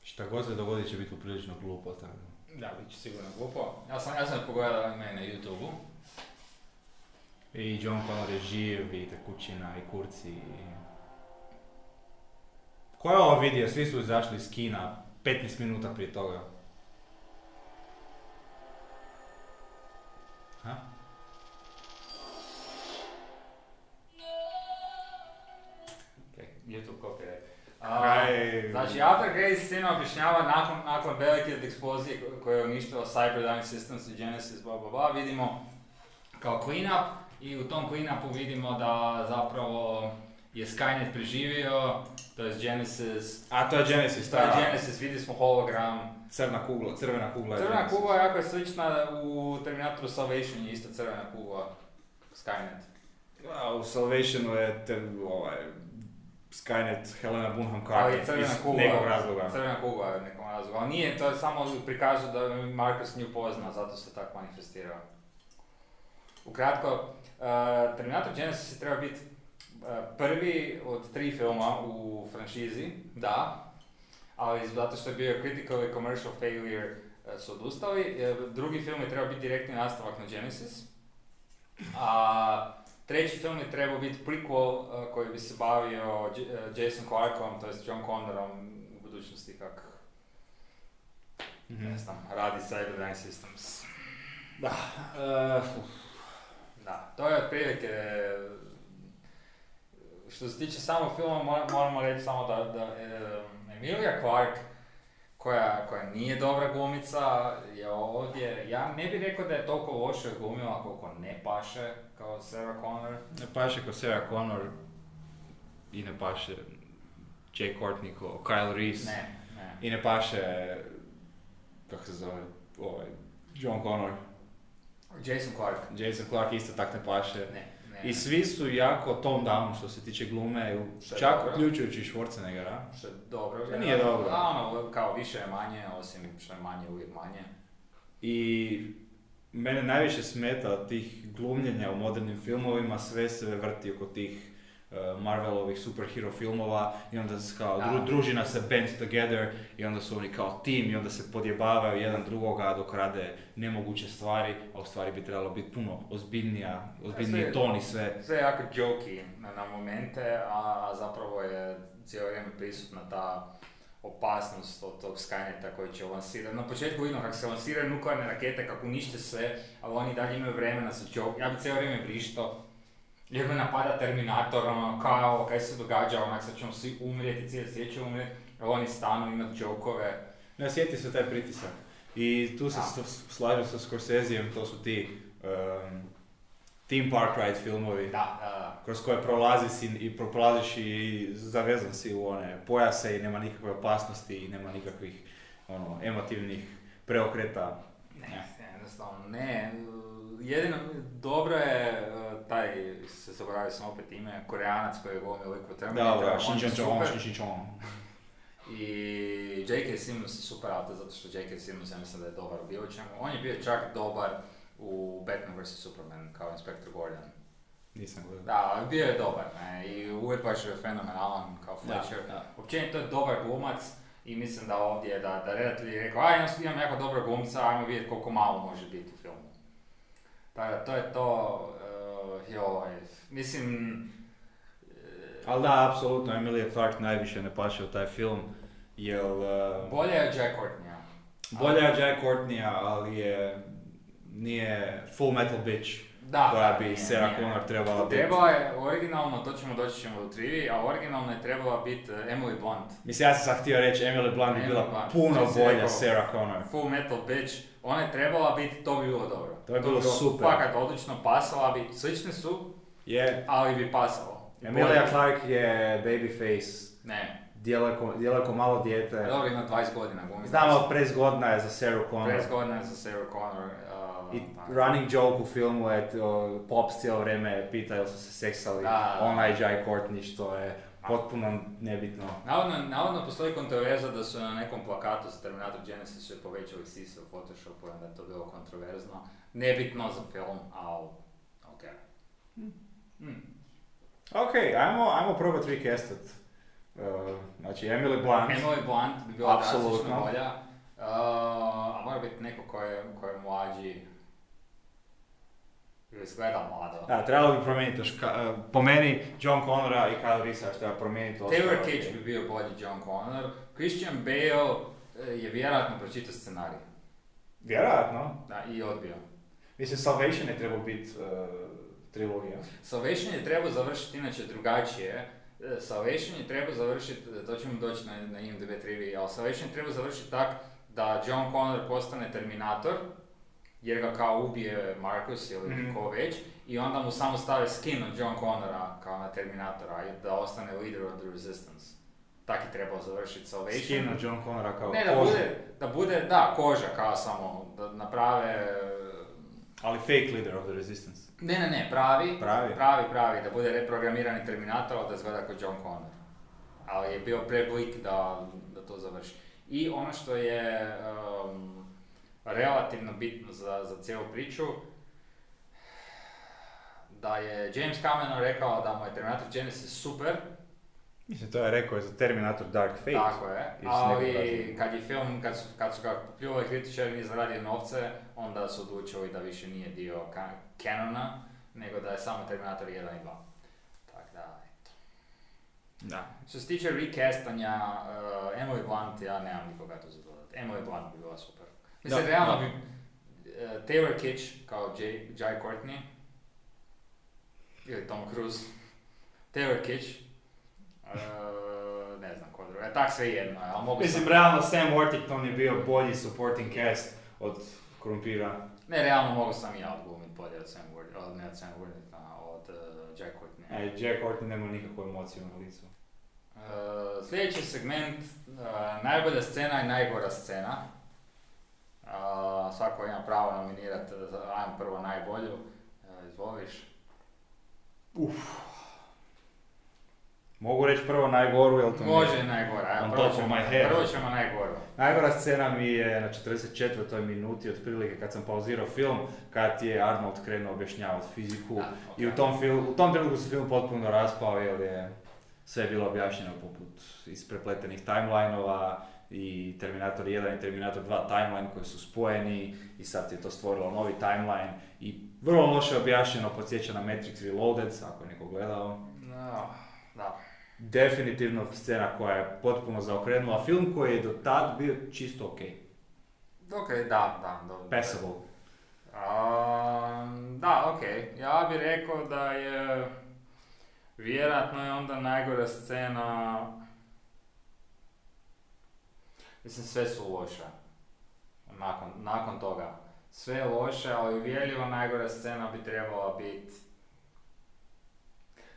Šta god se dogodi će biti poprilično glupo. Tako. Da, bit će sigurno glupo. Ja sam, ja sam pogledao ime na YouTube-u. I John Connor je živ, i tekućina, i kurci. I... Ko je ovo vidio? Svi su izašli iz kina 15 minuta prije toga. Ha? YouTube copyright. Kraj- Znači, After Credits scena objašnjava nakon, nakon velike eksplozije ko- koja je uništila Cyberdyne Systems i Genesis, bla bla bla, vidimo kao clean up i u tom clean upu vidimo da zapravo je Skynet preživio, to je Genesis, A to je Genesis, to je Genesis, vidjeli smo hologram. crna kugla, crvena kugla. je Crvena Genesis. kugla jako je slična u Terminatoru Salvation je isto crvena kugla, Skynet. A, u Salvationu je te, ovaj, Skynet Helena Bonham Ali Carter iz kugla, nekog razloga. crvena kugla je nekom razlogu, ali nije, to je samo prikazu da Marcus nju pozna, zato se tako manifestirao. Ukratko, uh, Terminator Genesis treba biti uh, prvi od tri filma u franšizi, da, ali zato što je bio critical i commercial failure uh, su odustali. E, Drugi film je trebao biti direktni nastavak na Genesis. A treći film je trebao biti prequel uh, koji bi se bavio J- uh, Jason Clarkom, to jest John Connorom u budućnosti kak, Mhm. ne znam, radi Cyberdyne Systems. Da, e, Da, to je otprilike što se tiče samog filma, mora- moramo reći samo da, da Emilia Clarke, koja, koja nije dobra glumica, je ovdje, ja ne bih rekao da je toliko loše glumila koliko ne paše kao Sarah Connor. Ne paše ko Sarah Connor i ne paše Jay Courtney ko Kyle Reese Ne, ne. i ne paše, kako se zove, ovaj, John Connor. Jason Clarke. Jason Clarke isto tak ne paše. Ne, ne. I svi su jako tone down što se tiče glume, čak dobro. uključujući Schwarzeneggera. Što je dobro. To nije dobro. A ono, kao više je manje, osim što je manje uvijek manje. I mene najviše smeta tih glumljenja u modernim filmovima, sve se vrti oko tih Marvelovih superhero filmova i onda se kao dru- družina se bands together i onda su oni kao tim i onda se podjebavaju jedan drugoga dok rade nemoguće stvari, a u stvari bi trebalo biti puno ozbiljnija, ozbiljniji ton i sve. Sve je jako jokey na, na momente, a, a zapravo je cijelo vrijeme prisutna ta opasnost od tog Skyneta koji će lansirati. Na početku vidimo kako se lansiraju nuklearne rakete, kako unište sve, ali oni dalje imaju vremena za joke. Ja bi cijelo vrijeme vrišto. Jer me napada Terminator, ono, kao, kaj se događa, onak, sad ćemo svi umrijeti, cijeli svijet će umrijeti, oni stanu imati jokove. Ne sjeti se taj pritisak. I tu se s- slažem sa Scorseseom, to su ti um, Team Park Ride filmovi. Da, da, da. kroz koje prolazi si i prolaziš i zavezan si u one pojase i nema nikakve opasnosti i nema nikakvih ono, emotivnih preokreta. Ne, jednostavno ne. Jedino dobro je e, taj, se zaboravio sam opet ime, koreanac koji je glumio lik u Da, Terminatoru, da, on Shin je Chon Chon, super. Shin Shin Chon. I J.K. Simmons je super auto, zato što J.K. Simmons ja mislim da je dobar u bilo čemu. On je bio čak dobar u Batman vs. Superman kao inspektor Gordon. Nisam gledao. Da, bio je dobar, ne, i uvijek baš je fenomenalan kao Fletcher. da. Općenito je dobar glumac i mislim da ovdje, da, da redatelj je rekao, a imam, imam jako dobro glumca, ajmo vidjeti koliko malo može biti u filmu. Tako da, to je to, uh, mislim, e, Ali da, apsolutno, Emilia Clarke najviše ne paše u taj film, jer uh, bolje je Jack Courtneya. bolja je Jack Courtneya, ali je, nije full metal bitch Da, koja bi nije, Sarah nije. Connor trebala biti. Trebala je originalno, to ćemo doći ćemo do trivi, a originalno je trebala biti uh, Emily Blunt. Mislim, ja sam sad htio reći, Emily Blunt bi Emily bila Blunt, puno to bolja rekao. Sarah Connor. Full metal bitch, ona je trebala biti, to bi bilo dobro. To bi bilo super. Fakat odlično, pasala bi, slični su, Je, ali bi pasalo. Emilia Bolje. Clarke je babyface, Ne, djeluje ko, djeluje ko malo dijete. dobro ima 20 godina glumi. Znam, ali prezgodna je za Sarah Connor. Prezgodna je za Sarah Connor. I tako. running joke u filmu je, to, Pops cijelo vrijeme pita jel su se seksali, Da. ona i Jai Courtney, što je potpuno nebitno. Navodno, navodno postoji kontroverza da su na nekom plakatu za Terminator Genesis je povećali sise u Photoshopu, i onda je to bilo kontroverzno. Nebitno za film, ali ok. Mm. Ok, ajmo, ajmo probat recastat. Uh, znači, Emily Blunt. Emily Blunt bi bila drastično bolja. Uh, a mora biti neko ko je, ko je mlađi. Izgleda mlado. Da, trebalo bi promijeniti još, ka- uh, po meni, John Connora i Kyle Reese treba promijeniti. Taylor ok. bi bio bolji John Connor. Christian Bale eh, je vjerojatno pročitao scenarij. Vjerojatno. Da, i odbio. Mislim, Salvation je trebao biti uh, trilogija. Salvation je trebao završiti inače drugačije. E, Salvation je trebao završiti, e, to ćemo doći na, na IMDb trivi, ali Salvation je trebao završiti tak da John Connor postane Terminator, jer ga kao ubije Marcus ili Mhm. ko već, i onda mu samo stave skin od John Connora kao na Terminatora i da ostane leader of the resistance. Tak je trebao završiti Salvation. Skin od John Connora kao Ne, da koža. bude, da bude, da, koža kao samo, da naprave... Ali fake leader of the resistance. Ne, ne, ne, pravi, Pravi? pravi, pravi, da bude reprogramirani Terminator, da izgleda kao John Connor. Ali je bio preblik da, da to završi. I ono što je um, relativno bitno za, za cijelu priču, da je James Cameron rekao da mu je Terminator Genesis super, Mislim, to je rekao za Terminator Dark Fate. tako je, ali kad je film, kad su, kad su ga pljuvali kritičari nije zaradio novce, onda su odlučili da više nije dio ka- canona, nego da je samo Terminator 1 i 2. Tako da, eto. Da. Što se tiče recastanja, uh, Emily Blunt, ja nemam nikoga tu za dodat. Emily Blunt bi bila super. Mislim, Da, realno da. bi uh, Taylor Kitsch kao Jay, Jai Courtney ili Tom Cruise. Taylor Kitsch, e, ne znam ko druga, tak sve jedno, ali mogu Mislim, sam- realno Sam Worthington je bio bolji supporting cast od Korumpira. Ne, realno mogu sam i ja odglumit bolje od Sam Worthington, od, ne od Sam Worthingtona, od uh, Jack Courtney. E, Jack Horton nema nikakvu emociju na licu. Uh, sljedeći segment, uh, najbolja scena i najgora scena. Uh, svako ima pravo nominirati, ajmo prvo najbolju. Uh, izvoliš. Mogu reći prvo najgoru, jel to mi je- Može najgora, evo, prvo ćemo, my head. prvo ćemo najgoru. Najgora scena mi je na 44. minuti otprilike kad sam pauzirao film, kad je Arnold krenuo objašnjavati fiziku. Da, I u tom, film, u tom trenutku se film potpuno raspao jer je sve bilo objašnjeno poput isprepletenih timelineova i Terminator 1 i Terminator 2 timeline koji su spojeni i sad je to stvorilo novi timeline i vrlo loše objašnjeno podsjeća na Matrix Reloaded, ako je neko gledao. No, da. Definitivno scena koja je potpuno zaokrenula film koji je do tad bio čisto ok. Ok, da, da, dobro. Passable. Um, da, ok. Ja bih rekao da je vjerojatno je onda najgora scena Mislim, sve su loše. Nakon, nakon toga. Sve je loše, ali uvjerljivo najgora scena bi trebala biti...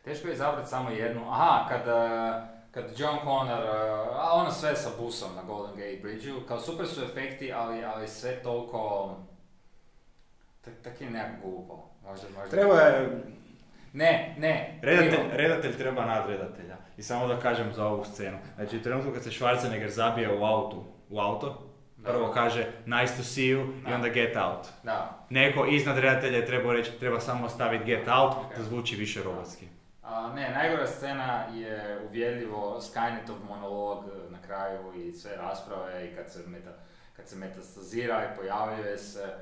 Teško je izabrati samo jednu. Aha, kad, eh, kad John Connor, eh, a ono sve sa busom na Golden Gate Bridgeu, kao super su efekti, ali, ali sve toliko... Tak, tak je nekako glupo. Možda, možda... Treba je, Ne, ne, redatelj, redatelj treba nadredatelja. I samo da kažem za ovu scenu. Znači u trenutku kad se Schwarzenegger zabije u autu, u auto, prvo Dobro. kaže nice to see you i Da. onda get out. Da. Neko iznad redatelja je trebao reći treba samo staviti get out Ok. da zvuči više robotski. A, ne, najgora scena je uvjerljivo Skynetov monolog na kraju i sve rasprave i kad se, meta, kad se metastazira i pojavljuje se.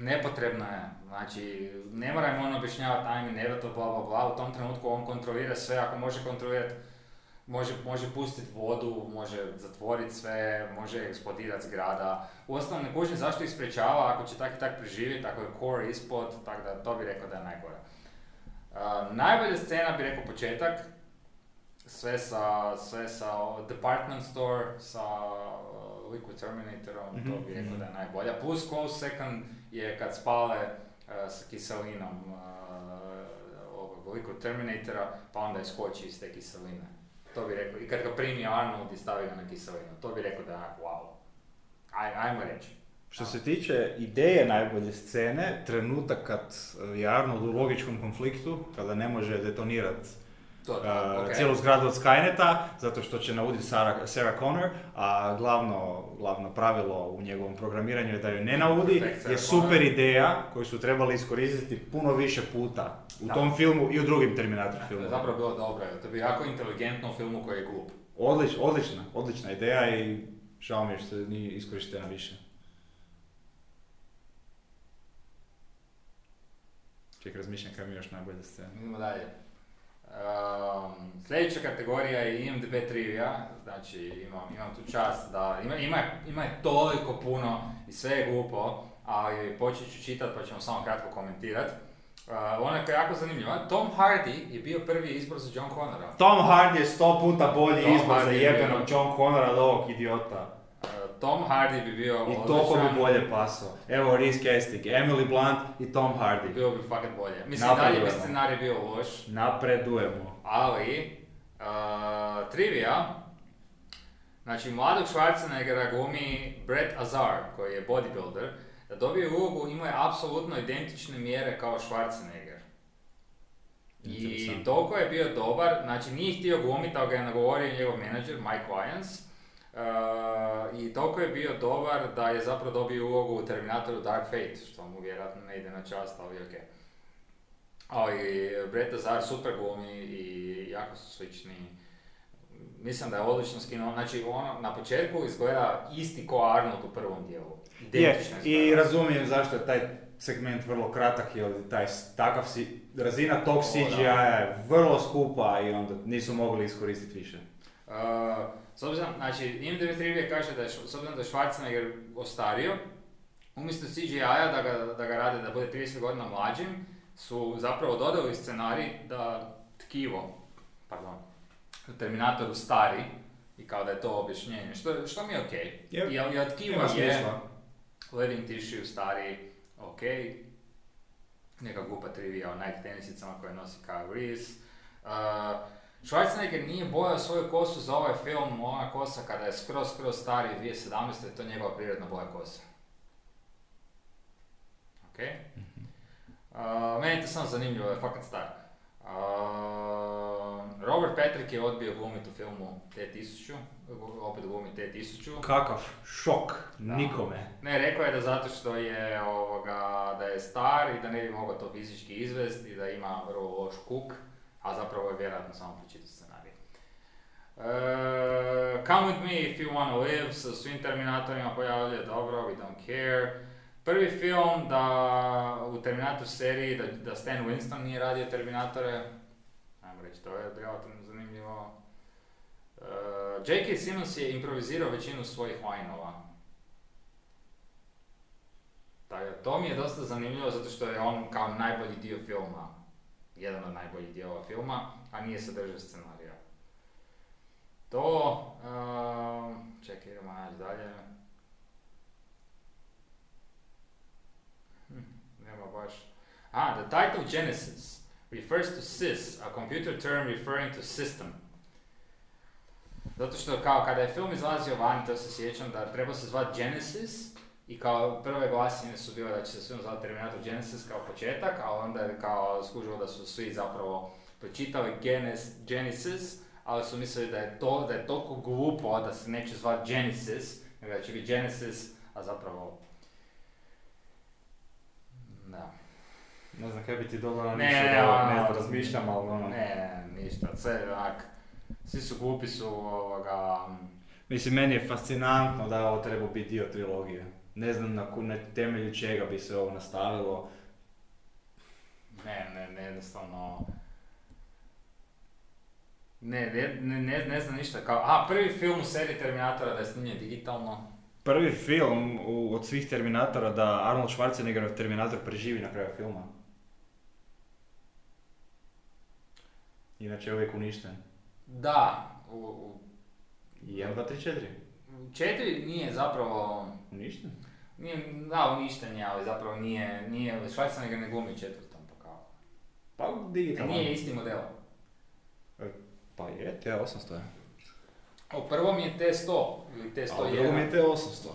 Nepotrebno je, znači ne mora im on objašnjavati ajme, ne to bla bla bla, u tom trenutku on kontrolira sve, ako može kontrolirati, može, može pustiti vodu, može zatvoriti sve, može eksplodirati zgrada. Uostalom ne kužim zašto ih sprečava ako će tak i tak preživjeti, ako je core ispod, tako da to bi rekao da je najgore. Uh, najbolja scena bi rekao početak, sve sa, sve sa Department Store, sa uh, Liquid Terminatorom, to bi rekao da je najbolja. Plus close second je kad spale uh, sa kiselinom uh, ovog Liquid Terminatora, pa onda iskoči iz te kiseline. To bi rekao. I kad ga primi Arnold i stavi ga na kiselinu, to bi rekao da je wow. Aj, ajmo reći. Što se tiče ideje najbolje scene, trenutak kad je Arnold u logičkom konfliktu, kada ne može detonirati To, uh, ok. cijelu zgradu od Skyneta, zato što će nauditi Sarah, Sarah Connor, a glavno, glavno pravilo u njegovom programiranju je da ju ne naudi, je super ideja koju su trebali iskoristiti puno više puta u Da. tom filmu i u drugim Terminator To je filmima. zapravo bilo dobro, to bi jako inteligentno u filmu koji je glup. Odlič, odlična, odlična ideja i žao mi je što nije iskorištena više. Ček, razmišljam kaj mi još najbolja scena. Idemo dalje. Um, sljedeća kategorija je IMDb trivia, znači imam, imam tu čast da, ima, ima, ima je toliko puno i sve je glupo, ali počet ću čitat pa ćemo samo kratko komentirat. Uh, ona je jako zanimljiva. Tom Hardy je bio prvi izbor za John Connora. Tom Hardy je sto puta bolji Tom izbor Hardy za je jebenog bio- John Connora od ovog idiota. Tom Hardy bi bio I toliko odličan. bi bolje pasao. Evo Reese Castig, Emily Blunt i Tom Hardy. Bio bi fakat bolje. Mislim, dalje bi scenarij bio loš, Napredujemo. Ali, uh, trivia, znači mladog Schwarzeneggera glumi Brett Azar, koji je bodybuilder, da dobije ulogu imao je apsolutno identične mjere kao Schwarzenegger. I toliko je bio dobar, znači nije htio glumiti, ali ga je nagovorio njegov menadžer Mike Lyons. Uh, I toliko je bio dobar da je zapravo dobio ulogu u Terminatoru Dark Fate, što mu vjerojatno ne ide na čast, ali ok. Ali Brett Azar super glumi i jako su slični. Mislim da je odlično skinuo, znači ono na početku izgleda isti ko Arnold u prvom dijelu. Je, i razumijem zašto je taj segment vrlo kratak, jer taj takav si, razina tog CGI je vrlo skupa i onda nisu mogli iskoristiti više. Uh, s obzirom, znači, IMDb trivia kaže da je, s obzirom da je Schwarzenegger ostario, umjesto CGI-a da ga, da ga rade da bude 30 godina mlađim, su zapravo dodali scenarij da tkivo, pardon, Terminatoru stari i kao da je to objašnjenje, što, što mi je okej. Yep. Jer, jer tkivo je living tissue stari, ok, neka glupa trivija o Nike tenisicama koje nosi Kyle Reese. Uh, Schwarzenegger nije bojao svoju kosu za ovaj film, ona kosa kada je skroz, skroz stari 2017. je to njegova prirodna boja kose. Ok? Uh, meni je to samo zanimljivo, je fakat star. Uh, Robert Patrick je odbio glumiti u filmu T-1000, opet glumi T-1000. Kakav šok Da. nikome. Ne, rekao je da zato što je, ovoga, da je star i da ne bi mogao to fizički izvesti i da ima vrlo loš kuk, a zapravo je vjerojatno samo pročitao scenarij. E, Come with me if you wanna live, sa svim Terminatorima pojavljuje, dobro, we don't care. Prvi film da u Terminator seriji, da, da Stan Winston nije radio Terminatore, ajmo reći, to je relativno zanimljivo. E, J.K. Simmons je improvizirao većinu svojih lineova. Tako to mi je dosta zanimljivo zato što je on kao najbolji dio filma, jedan od najboljih dijelova filma, a nije sadržao scenarija. To, um, čekaj, idemo naći dalje. Hm, nema baš. Ah, the title Genesis refers to sys, a computer term referring to system. Zato što kao kada je film izlazio van, to se sjećam da treba se zvati Genesis i kao prve glasine su bile da će se film zvati Terminator Genesis kao početak, a onda je kao skužilo da su svi zapravo pročitali Genes, Genesis, ali su mislili da je to da je toliko glupo da se neće zvati Genesis, nego da će biti Genesis, a zapravo da. Ne znam kaj bi ti dobro na Ne, ništa ne, razmišljam, ali ono... Ne, ništa, sve onak, svi su glupi su ovoga, Mislim, meni je fascinantno da ovo treba biti dio trilogije. Ne znam na, na temelju čega bi se ovo nastavilo. Ne, ne, ne, jednostavno... Ne, ne, ne, ne, znam ništa, kao, a prvi film u seriji Terminatora da je snimljen digitalno. Prvi film u, od svih Terminatora da Arnold Schwarzenegger Terminator preživi na kraju filma. Inače je uvijek uništen. Da, u, u I 1, 2, 3, 4. u četiri nije zapravo, Uništen? Nije, da, uništen je, ali zapravo nije, nije, Schwarzenegger ne glumi četvrtom, pa kao. Pa digitalno. Nije isti model. Pa je, T800 je. U prvom je T100, ili A u drugom T101. je T800.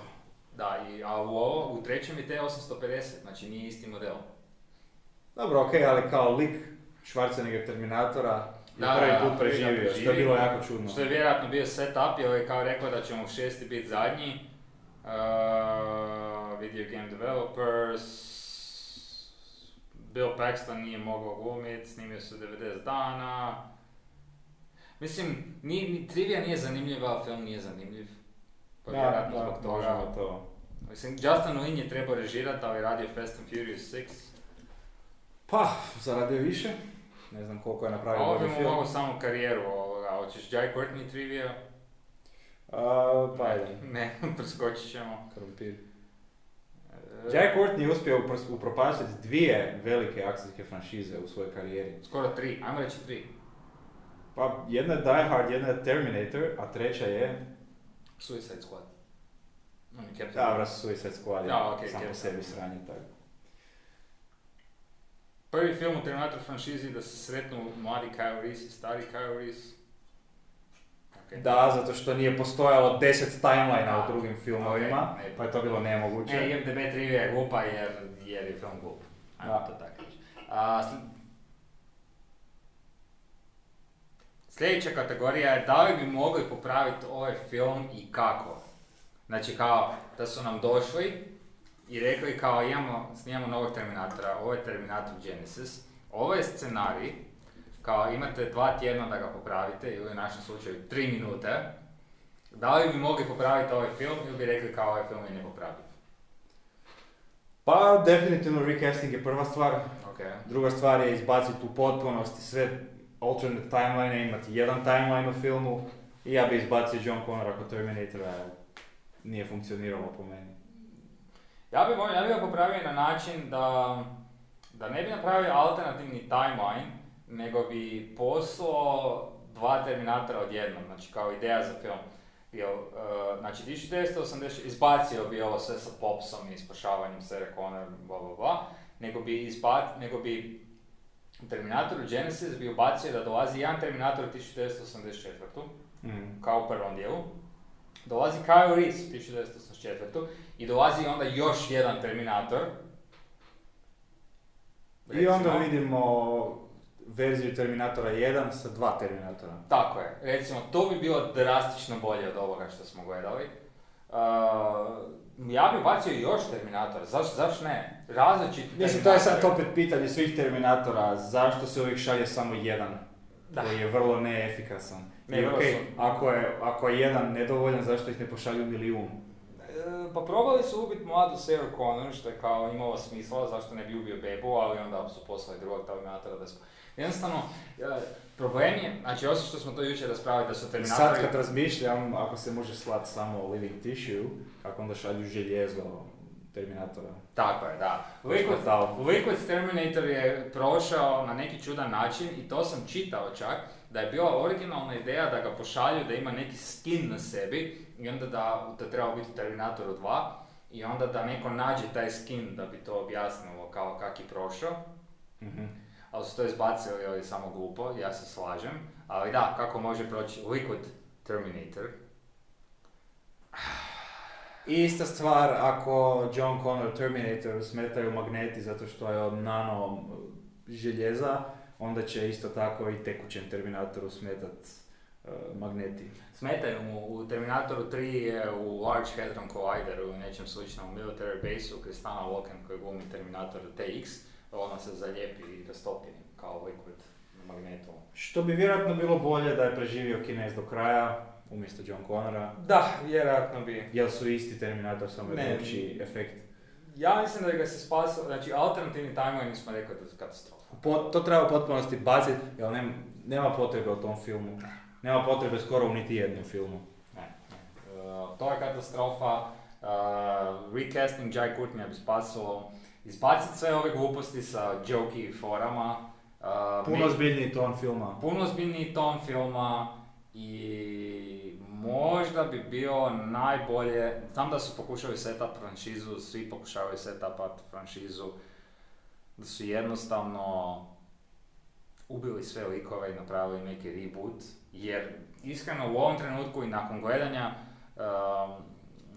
Da, i, a u ovo, u trećem je T850, znači nije isti model. Dobro, okej, ali kao lik Schwarzenegger Terminatora je Da, prvi put preživio, preživio. što je bilo jako čudno. Što je vjerojatno bio setup, jer je kao rekao da će mu šesti biti zadnji. Uh, video game developers, Bill Paxton nije mogao glumit, snimio se 90 dana. Mislim, ni, ni, trivija nije zanimljiva, film nije zanimljiv. Pa Da, vjerojatno da, zbog toga. to. Mislim, Justin Lin je trebao režirat, ali radio Fast and Furious 6. Pa, zaradio više. Ne znam koliko je napravio ovo bi mu film. mogao samo karijeru, ovoga, hoćeš Jai Courtney trivija? A, pa ajde. Ne, preskočit ćemo. Krompir. Jack Courtney je uspio upropastiti dvije velike akcijske franšize u svojoj karijeri. Skoro tri, ajmo reći tri. Pa jedna je Die Hard, jedna je Terminator, a treća je... Suicide Squad. Captain Da, vras Suicide Squad je Da, okej, sam po Captain. sebi sranje tako. Prvi film u Terminator franšizi da se sretnu mladi Kyle Reese i stari Kyle Reese. Okay. Da, zato što nije postojalo deset timelina Da. u drugim filmovima, Ok, ne. pa je to bilo nemoguće. Ne, IMDb trivija je glupa jer, jer je film glup. Ajmo Da. to tako reći. Sljedeća kategorija je da li bi mogli popraviti ovaj film i kako. Znači kao da su nam došli i rekli kao imamo, snimamo novog Terminatora, ovo je Terminator Genesis, ovo je scenarij, kao imate dva tjedna da ga popravite ili u našem slučaju tri minute, da li bi mogli popraviti ovaj film ili bi rekli kao ovaj film je nepopravljiv? Pa, definitivno recasting je prva stvar. Ok. Druga stvar je izbaciti u potpunosti sve alternate timeline, imati jedan timeline u filmu. I ja bi izbacio John Connora kod Terminatora, nije funkcioniralo po meni. Ja bi, mo- ja bi ga popravio na način da, da ne bi napravio alternativni timeline, nego bi poslao dva Terminatora odjednom, znači kao ideja za film. Jel, uh, znači 1980, izbacio bi ovo sve sa popsom i spašavanjem Sarah Connor, bla bla bla, nego bi, izbac, nego bi u Terminatoru Genesis bi ubacio da dolazi jedan Terminator u 1984. Mm. kao u prvom dijelu. Dolazi Kyle Reese u 1984. I dolazi onda još jedan Terminator. I onda Recimo. vidimo verziju Terminatora 1 sa dva Terminatora. Tako je. Recimo, to bi bilo drastično bolje od ovoga što smo gledali. Uh, ja bi bacio još Terminatora, zašto zaš ne? Različiti Mislim, to je sad opet pitanje svih Terminatora, zašto se uvijek šalje samo jedan? Da. Koji je vrlo neefikasan. Ne, I su- ako, je, ako je jedan nedovoljan, zašto ih ne pošalju milijun? E, Pa probali su ubiti mladu Sarah Connor, što je kao imalo smisla, zašto ne bi ubio bebu, ali onda su poslali drugog Terminatora da su... Jednostavno, e, problem je, znači osim što smo to jučer raspravili da su Terminatori... Sad kad razmišljam, ako se može slat samo living tissue, kako onda šalju željezo Terminatora. Tako je, da. Liquid. Liquid Terminator je prošao na neki čudan način i to sam čitao čak, da je bila originalna ideja da ga pošalju da ima neki skin na sebi i onda da, da treba biti Terminatoru 2 i onda da neko nađe taj skin da bi to objasnilo kao kak je prošao. Mhm. Ali su to izbacili ali samo glupo, ja se slažem. Ali da, kako može proći Liquid Terminator? Ista stvar ako John Connor Terminator smetaju magneti zato što je od nano željeza, onda će isto tako i tekućem Terminatoru smetat uh, magneti. Smetaju mu u Terminatoru 3 je u Large Hadron Collideru i nečem sličnom u Military Base-u Kristana Walken koji glumi Terminator TX, ona se zalijepi i rastopi kao liquid na magnetu. Što bi vjerojatno bilo bolje da je preživio Kinez do kraja, umjesto John Connora. Da, vjerojatno bi. Jel su isti Terminator, samo je Ne. drugčiji efekt. Ja mislim da ga se spasio, znači alternativni timeline smo rekli da je katastrofa. Po- to treba u potpunosti baciti, jer nem, nema potrebe u tom filmu. Nema potrebe skoro u niti jednom filmu. Ne, ne. Uh, to je katastrofa. Uh, recasting Jai Courtney bi spasilo. Izbaciti sve ove gluposti sa jokey forama. Uh, Puno mi- zbiljniji ton filma. puno ozbiljniji ton filma i možda bi bilo najbolje, znam da su pokušali setup franšizu, svi pokušavaju setupat franšizu, da su jednostavno ubili sve likove i napravili neki reboot, jer iskreno u ovom trenutku i nakon gledanja um,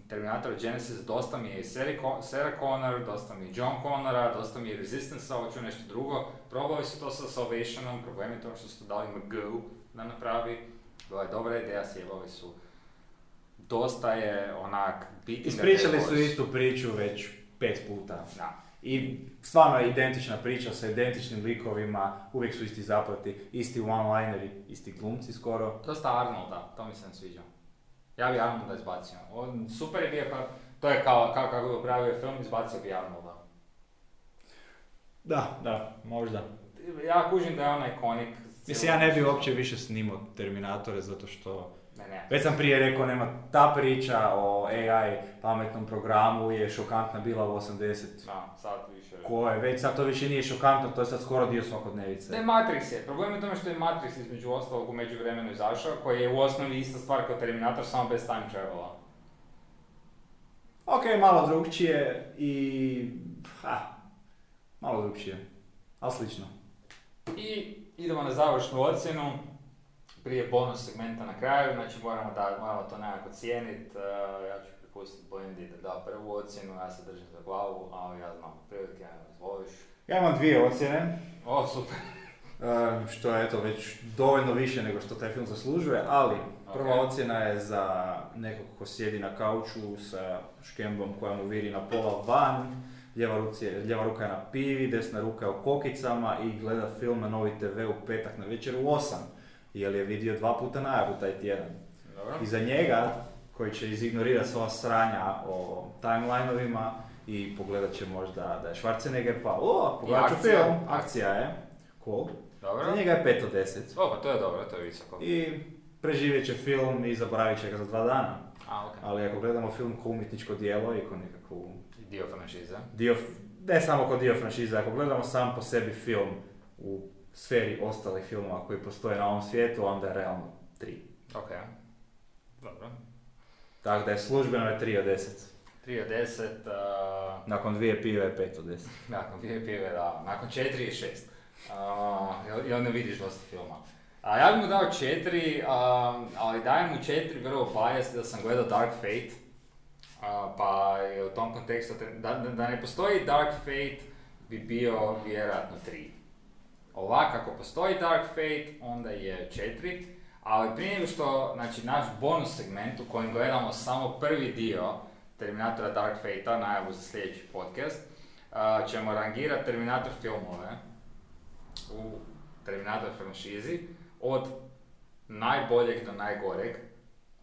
Terminator Genesis dosta mi je i Sarah Con- Sarah Connor, dosta mi je John Connora, dosta mi je Resistance, hoću nešto drugo. Probali su to sa Salvationom, problem je to što su dali McGoo da napravi. Bila je dobra ideja, sjebali su. Dosta je onak Ispričali su istu priču već pet puta. Da. I stvarno je identična priča sa identičnim likovima, uvijek su isti zaplati, isti one-lineri, isti glumci skoro. Dosta Arnolda, to mi se ne sviđa. Ja bi Arnolda izbacio. On, super je bio, pa, to je kao, kao kako bi pravio film, izbacio bi Arnolda. Da, da, možda. Ja kužim da je on ikonik. Mislim, ja ne bi uopće više snimao Terminatore zato što... Ne, ne. Već sam prije rekao, nema ta priča o AI pametnom programu je šokantna bila u 80 Da, sad više. ko je, već sad to više nije šokantno, to je sad skoro dio Ne, svakodnevice. Matrix je. Problem je u tome što je Matrix između ostalog u međuvremenu izašao, koji je u osnovi ista stvar kao Terminator, samo bez time travela. Ok, malo drugčije i... Ha, malo drugčije, ali slično. I idemo na završnu ocjenu. Prije bonus segmenta na kraju, znači moramo, da, moramo to nekako cijenit. Uh, ja ću prepustiti Blendi da da prvu ocjenu, ja se držim za glavu, ali ja znam prilike, ja izvoliš. Ja imam dvije ocjene, O, super. e, što je eto već dovoljno više nego što taj film zaslužuje, ali prva ocjena je za nekog ko sjedi na kauču sa škembom koja mu viri na pola van, lijeva, ruci, ruka je na pivi, desna ruka je u kokicama i gleda film na Novi TV u petak na večer u 8, jer je vidio dva puta najavu taj tjedan. Dobro. I za njega, koji će izignorirati sva sranja o timelineovima i pogledat će možda da je Schwarzenegger pa o, pogledat ću film, akcija je, cool. Dobro. Za njega je 5 od 10. O, pa to je dobro, to je visoko. I preživjet će film i zaboravit će ga za dva dana. A, ok. Ali ako gledamo film kao umjetničko djelo i kao nekakvu Dio franšize. dio, ne samo kod dio franšize, ako gledamo sam po sebi film u sferi ostalih filmova koji postoje na ovom svijetu, onda je realno 3. Ok. Dobro. Tako da je službeno je 3 od 10. 3 od 10, uh, Nakon dvije pive je 5 od 10. nakon dvije pive, da. Nakon 4 je 6. Uh, jel, jel ne vidiš dosta filma. A ja bih mu dao 4, um, ali dajem mu 4 vrlo biased da sam gledao Dark Fate. Uh, pa je u tom kontekstu, da, da, ne postoji Dark Fate bi bio vjerojatno 3. Ovak, ako postoji Dark Fate, onda je 4. Ali prije nego što, znači, naš bonus segment u kojem gledamo samo prvi dio Terminatora Dark Fate-a, najavu za sljedeći podcast, a, ćemo rangirati Terminator filmove u Terminator franšizi od najboljeg do najgoreg,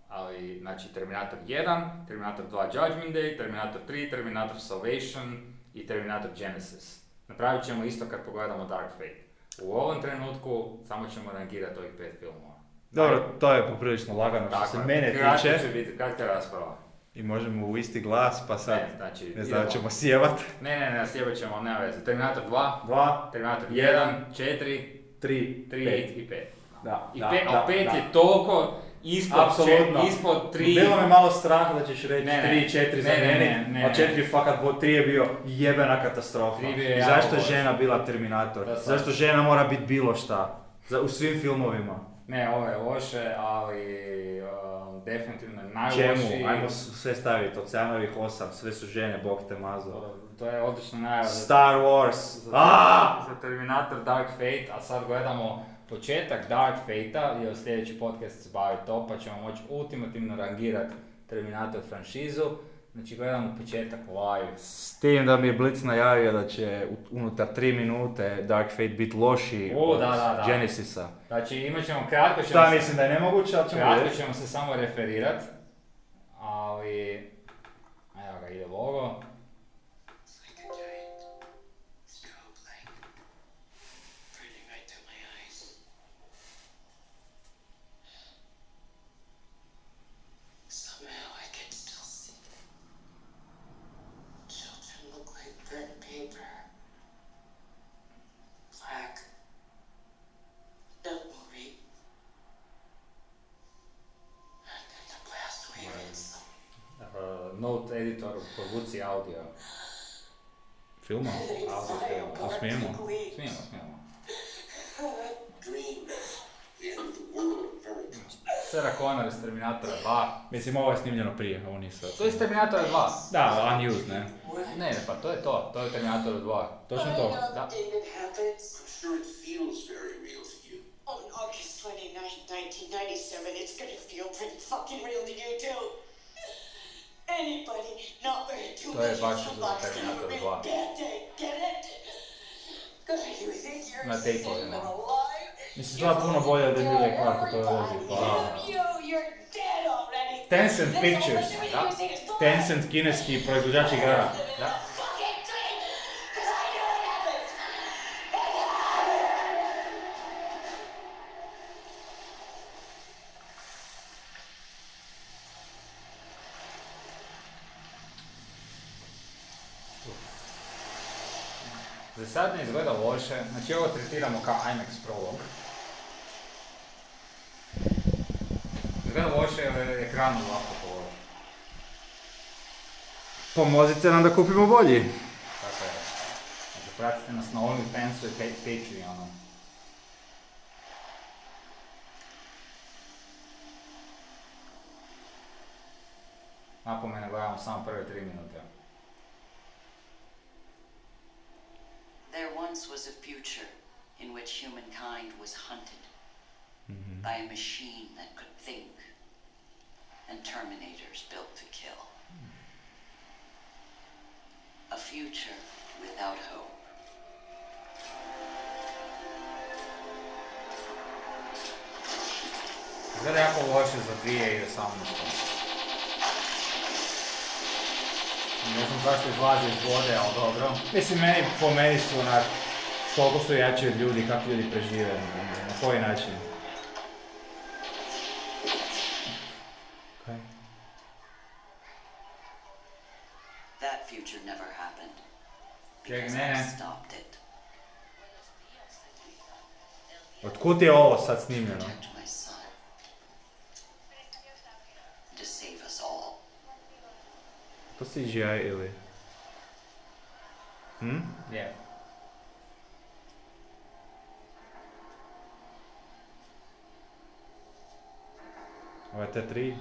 ali znači Terminator 1, Terminator 2 Judgment Day, Terminator 3, Terminator Salvation i Terminator Genesis. Napravit ćemo isto kad pogledamo Dark Fate. U ovom trenutku samo ćemo rangirati ovih pet filmova. Dobro, to je poprilično lagano što se mene tiče. će biti, kratka rasprava. I možemo u isti glas, pa sad Ne, znači, ne znam, ćemo sjevat. Ne, ne, ne, sjebat ćemo, nema veze. Terminator 2, 2, Terminator Jedan. 1, 4, 3, 3 5. i 5. Da, I da, pe, da, a 5 da. je toliko ispod, Apsolutno. če- ispod 3. Bilo me malo strah da ćeš reći Ne, ne. 3, 4 za Ne, ne, meni, ne, ne, a. 4 fakat, bo 3 je bio jebena katastrofa. Tri je zašto je žena bila Terminator? Da. Zašto žena mora biti bilo šta? Za, u svim filmovima. Ne, ovo je loše, ali um, definitivno je najlošiji. Čemu? Ajmo sve staviti, oceanovih 8, sve su žene, bog te mazo. To, to je odlična najava Star Wars! za, za Terminator Dark Fate, a sad gledamo početak Dark Fate-a, jer sljedeći podcast se bavi to, pa ćemo moći ultimativno rangirati Terminator franšizu. Znači gledamo početak live. S tim da mi je Blitz najavio da će unutar 3 minute Dark Fate biti loši O, od da, da, da. Genesisa. Znači imat ćemo kratko ćemo Šta se- mislim da je nemoguće, ali ćemo Kratko ćemo se samo referirat, ali... Evo ga, ide logo. It's like a giant strobe light burning right through my eyes. Somehow I can still see. Children look like burnt paper. Black. Not moving. And then the blast wave hits them. Uh, note editor, povuci audio. Filma? Audio film. To smijemo? Smijemo, smijemo. Dream. The end of the world very much. Sarah Connor iz Terminatora 2. Mislim, ovo je snimljeno prije, ovo nije sad. To je iz Terminatora 2. Da, unused, ne? Ne, ne, pa to je to. To je Terminator 2. Točno to. Da. the day that happens. I'm sure it feels very real to you. On August 29th, 1997, it's gonna feel pretty fucking real to you too. Anybody not wearing two To je baš inches iz of box can have a Terminator real 2. bad day, get it? God, you think you're Na safe tapeovima. and alive? Mislim, izgleda puno bolje od Clarke pa... You're dead already. Tencent Pictures. Da. Tencent, kineski proizvođač igra. Da. Za sad ne izgleda boljše, znači ovo tretiramo kao IMAX Pro. Izgleda loše jer je ekran u laptopu. Pomozite nam da kupimo bolji. Tako je. Znači, pratite nas na OnlyFansu i Pa- Patreonu. Napomene gledamo samo prve tri minute. There once was a future in which humankind was hunted Mm-hmm. by a machine that could think, and terminators built to kill. Hmm. A future without hope. Izgleda jako loše za 2018. Ne znam zašto izlazi iz vode, ali dobro. Mislim, meni, po meni su onak, toliko su jači od ljudi, kako ljudi prežive, na koji način. Otkud je ovo sad snimljeno? Protect my son. To save us all. To CGI ili? Hm? Je. Ove te tri?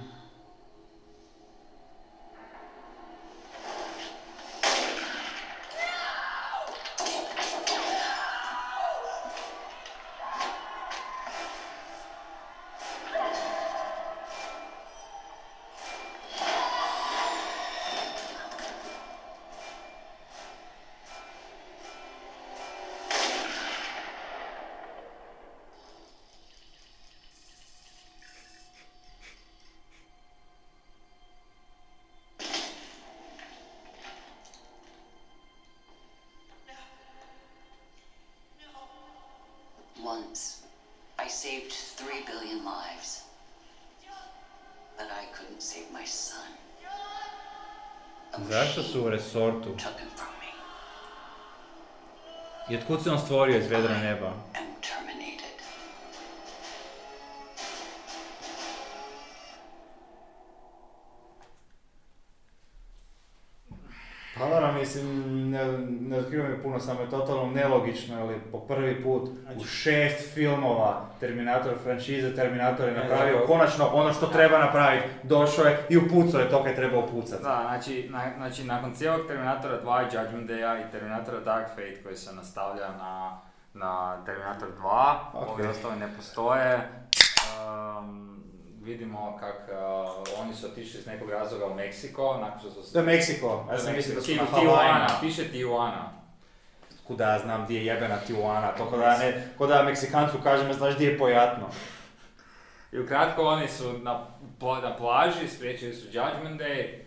Once, I saved three billion lives. But I couldn't save my son. Zašto su u resortu? him from me. I otkud se on stvorio iz vedra neba? Mislim, ne, ne otkriva mi puno, samo je totalno nelogično, ali po prvi put u šest filmova Terminator franšize, Terminator je napravio zapravo- konačno ono što treba napraviti. Došao je i upucao je to kad je trebao upucati. Da, znači, na, znači nakon cijelog Terminatora 2 i Judgment Daya i Terminatora Dark Fate koji se nastavlja na, na Terminator 2, Ok. ovi ostali ne postoje. Vidimo kak uh, oni su otišli iz nekog razloga u Meksiko, nakon što su je Meksiko, ja sam mislio da su na. Tijuana, piše Tijuana. Kuda ja znam gdje je jebena Tijuana, to ko da, ne, ko da Meksikancu kažem, znaš gdje je pojatno. I ukratko oni su na, na plaži, spriječili su Judgment Day,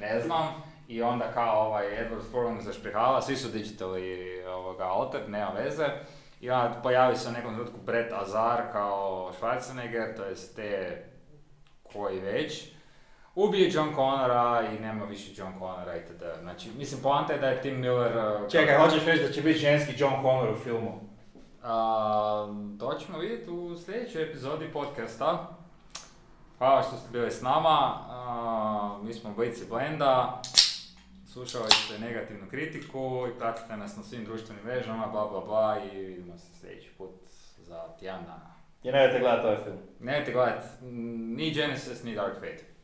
ne znam, i onda kao ovaj Edward Furlong zašprihava, svi su digitally ovoga altered, nema veze. I onda pojavi se u nekom trenutku Brett Azar kao Schwarzenegger, to jest te koji već. Ubije John Connora i nema više John Connora itd. Znači, mislim, poanta je da je Tim Miller... uh, Čekaj, kako- hoćeš reći da će biti ženski John Connor u filmu? a, to ćemo vidjeti u sljedećoj epizodi podcasta. Hvala što ste bili s nama. A, mi smo Blici Blenda. Slušali ste negativnu kritiku i pratite nas na svim društvenim mrežama, bla bla bla i vidimo se sljedeći put za tjedan dana. ja näete ka toetust? näete ka, et nii Genesis, nii Dark Fate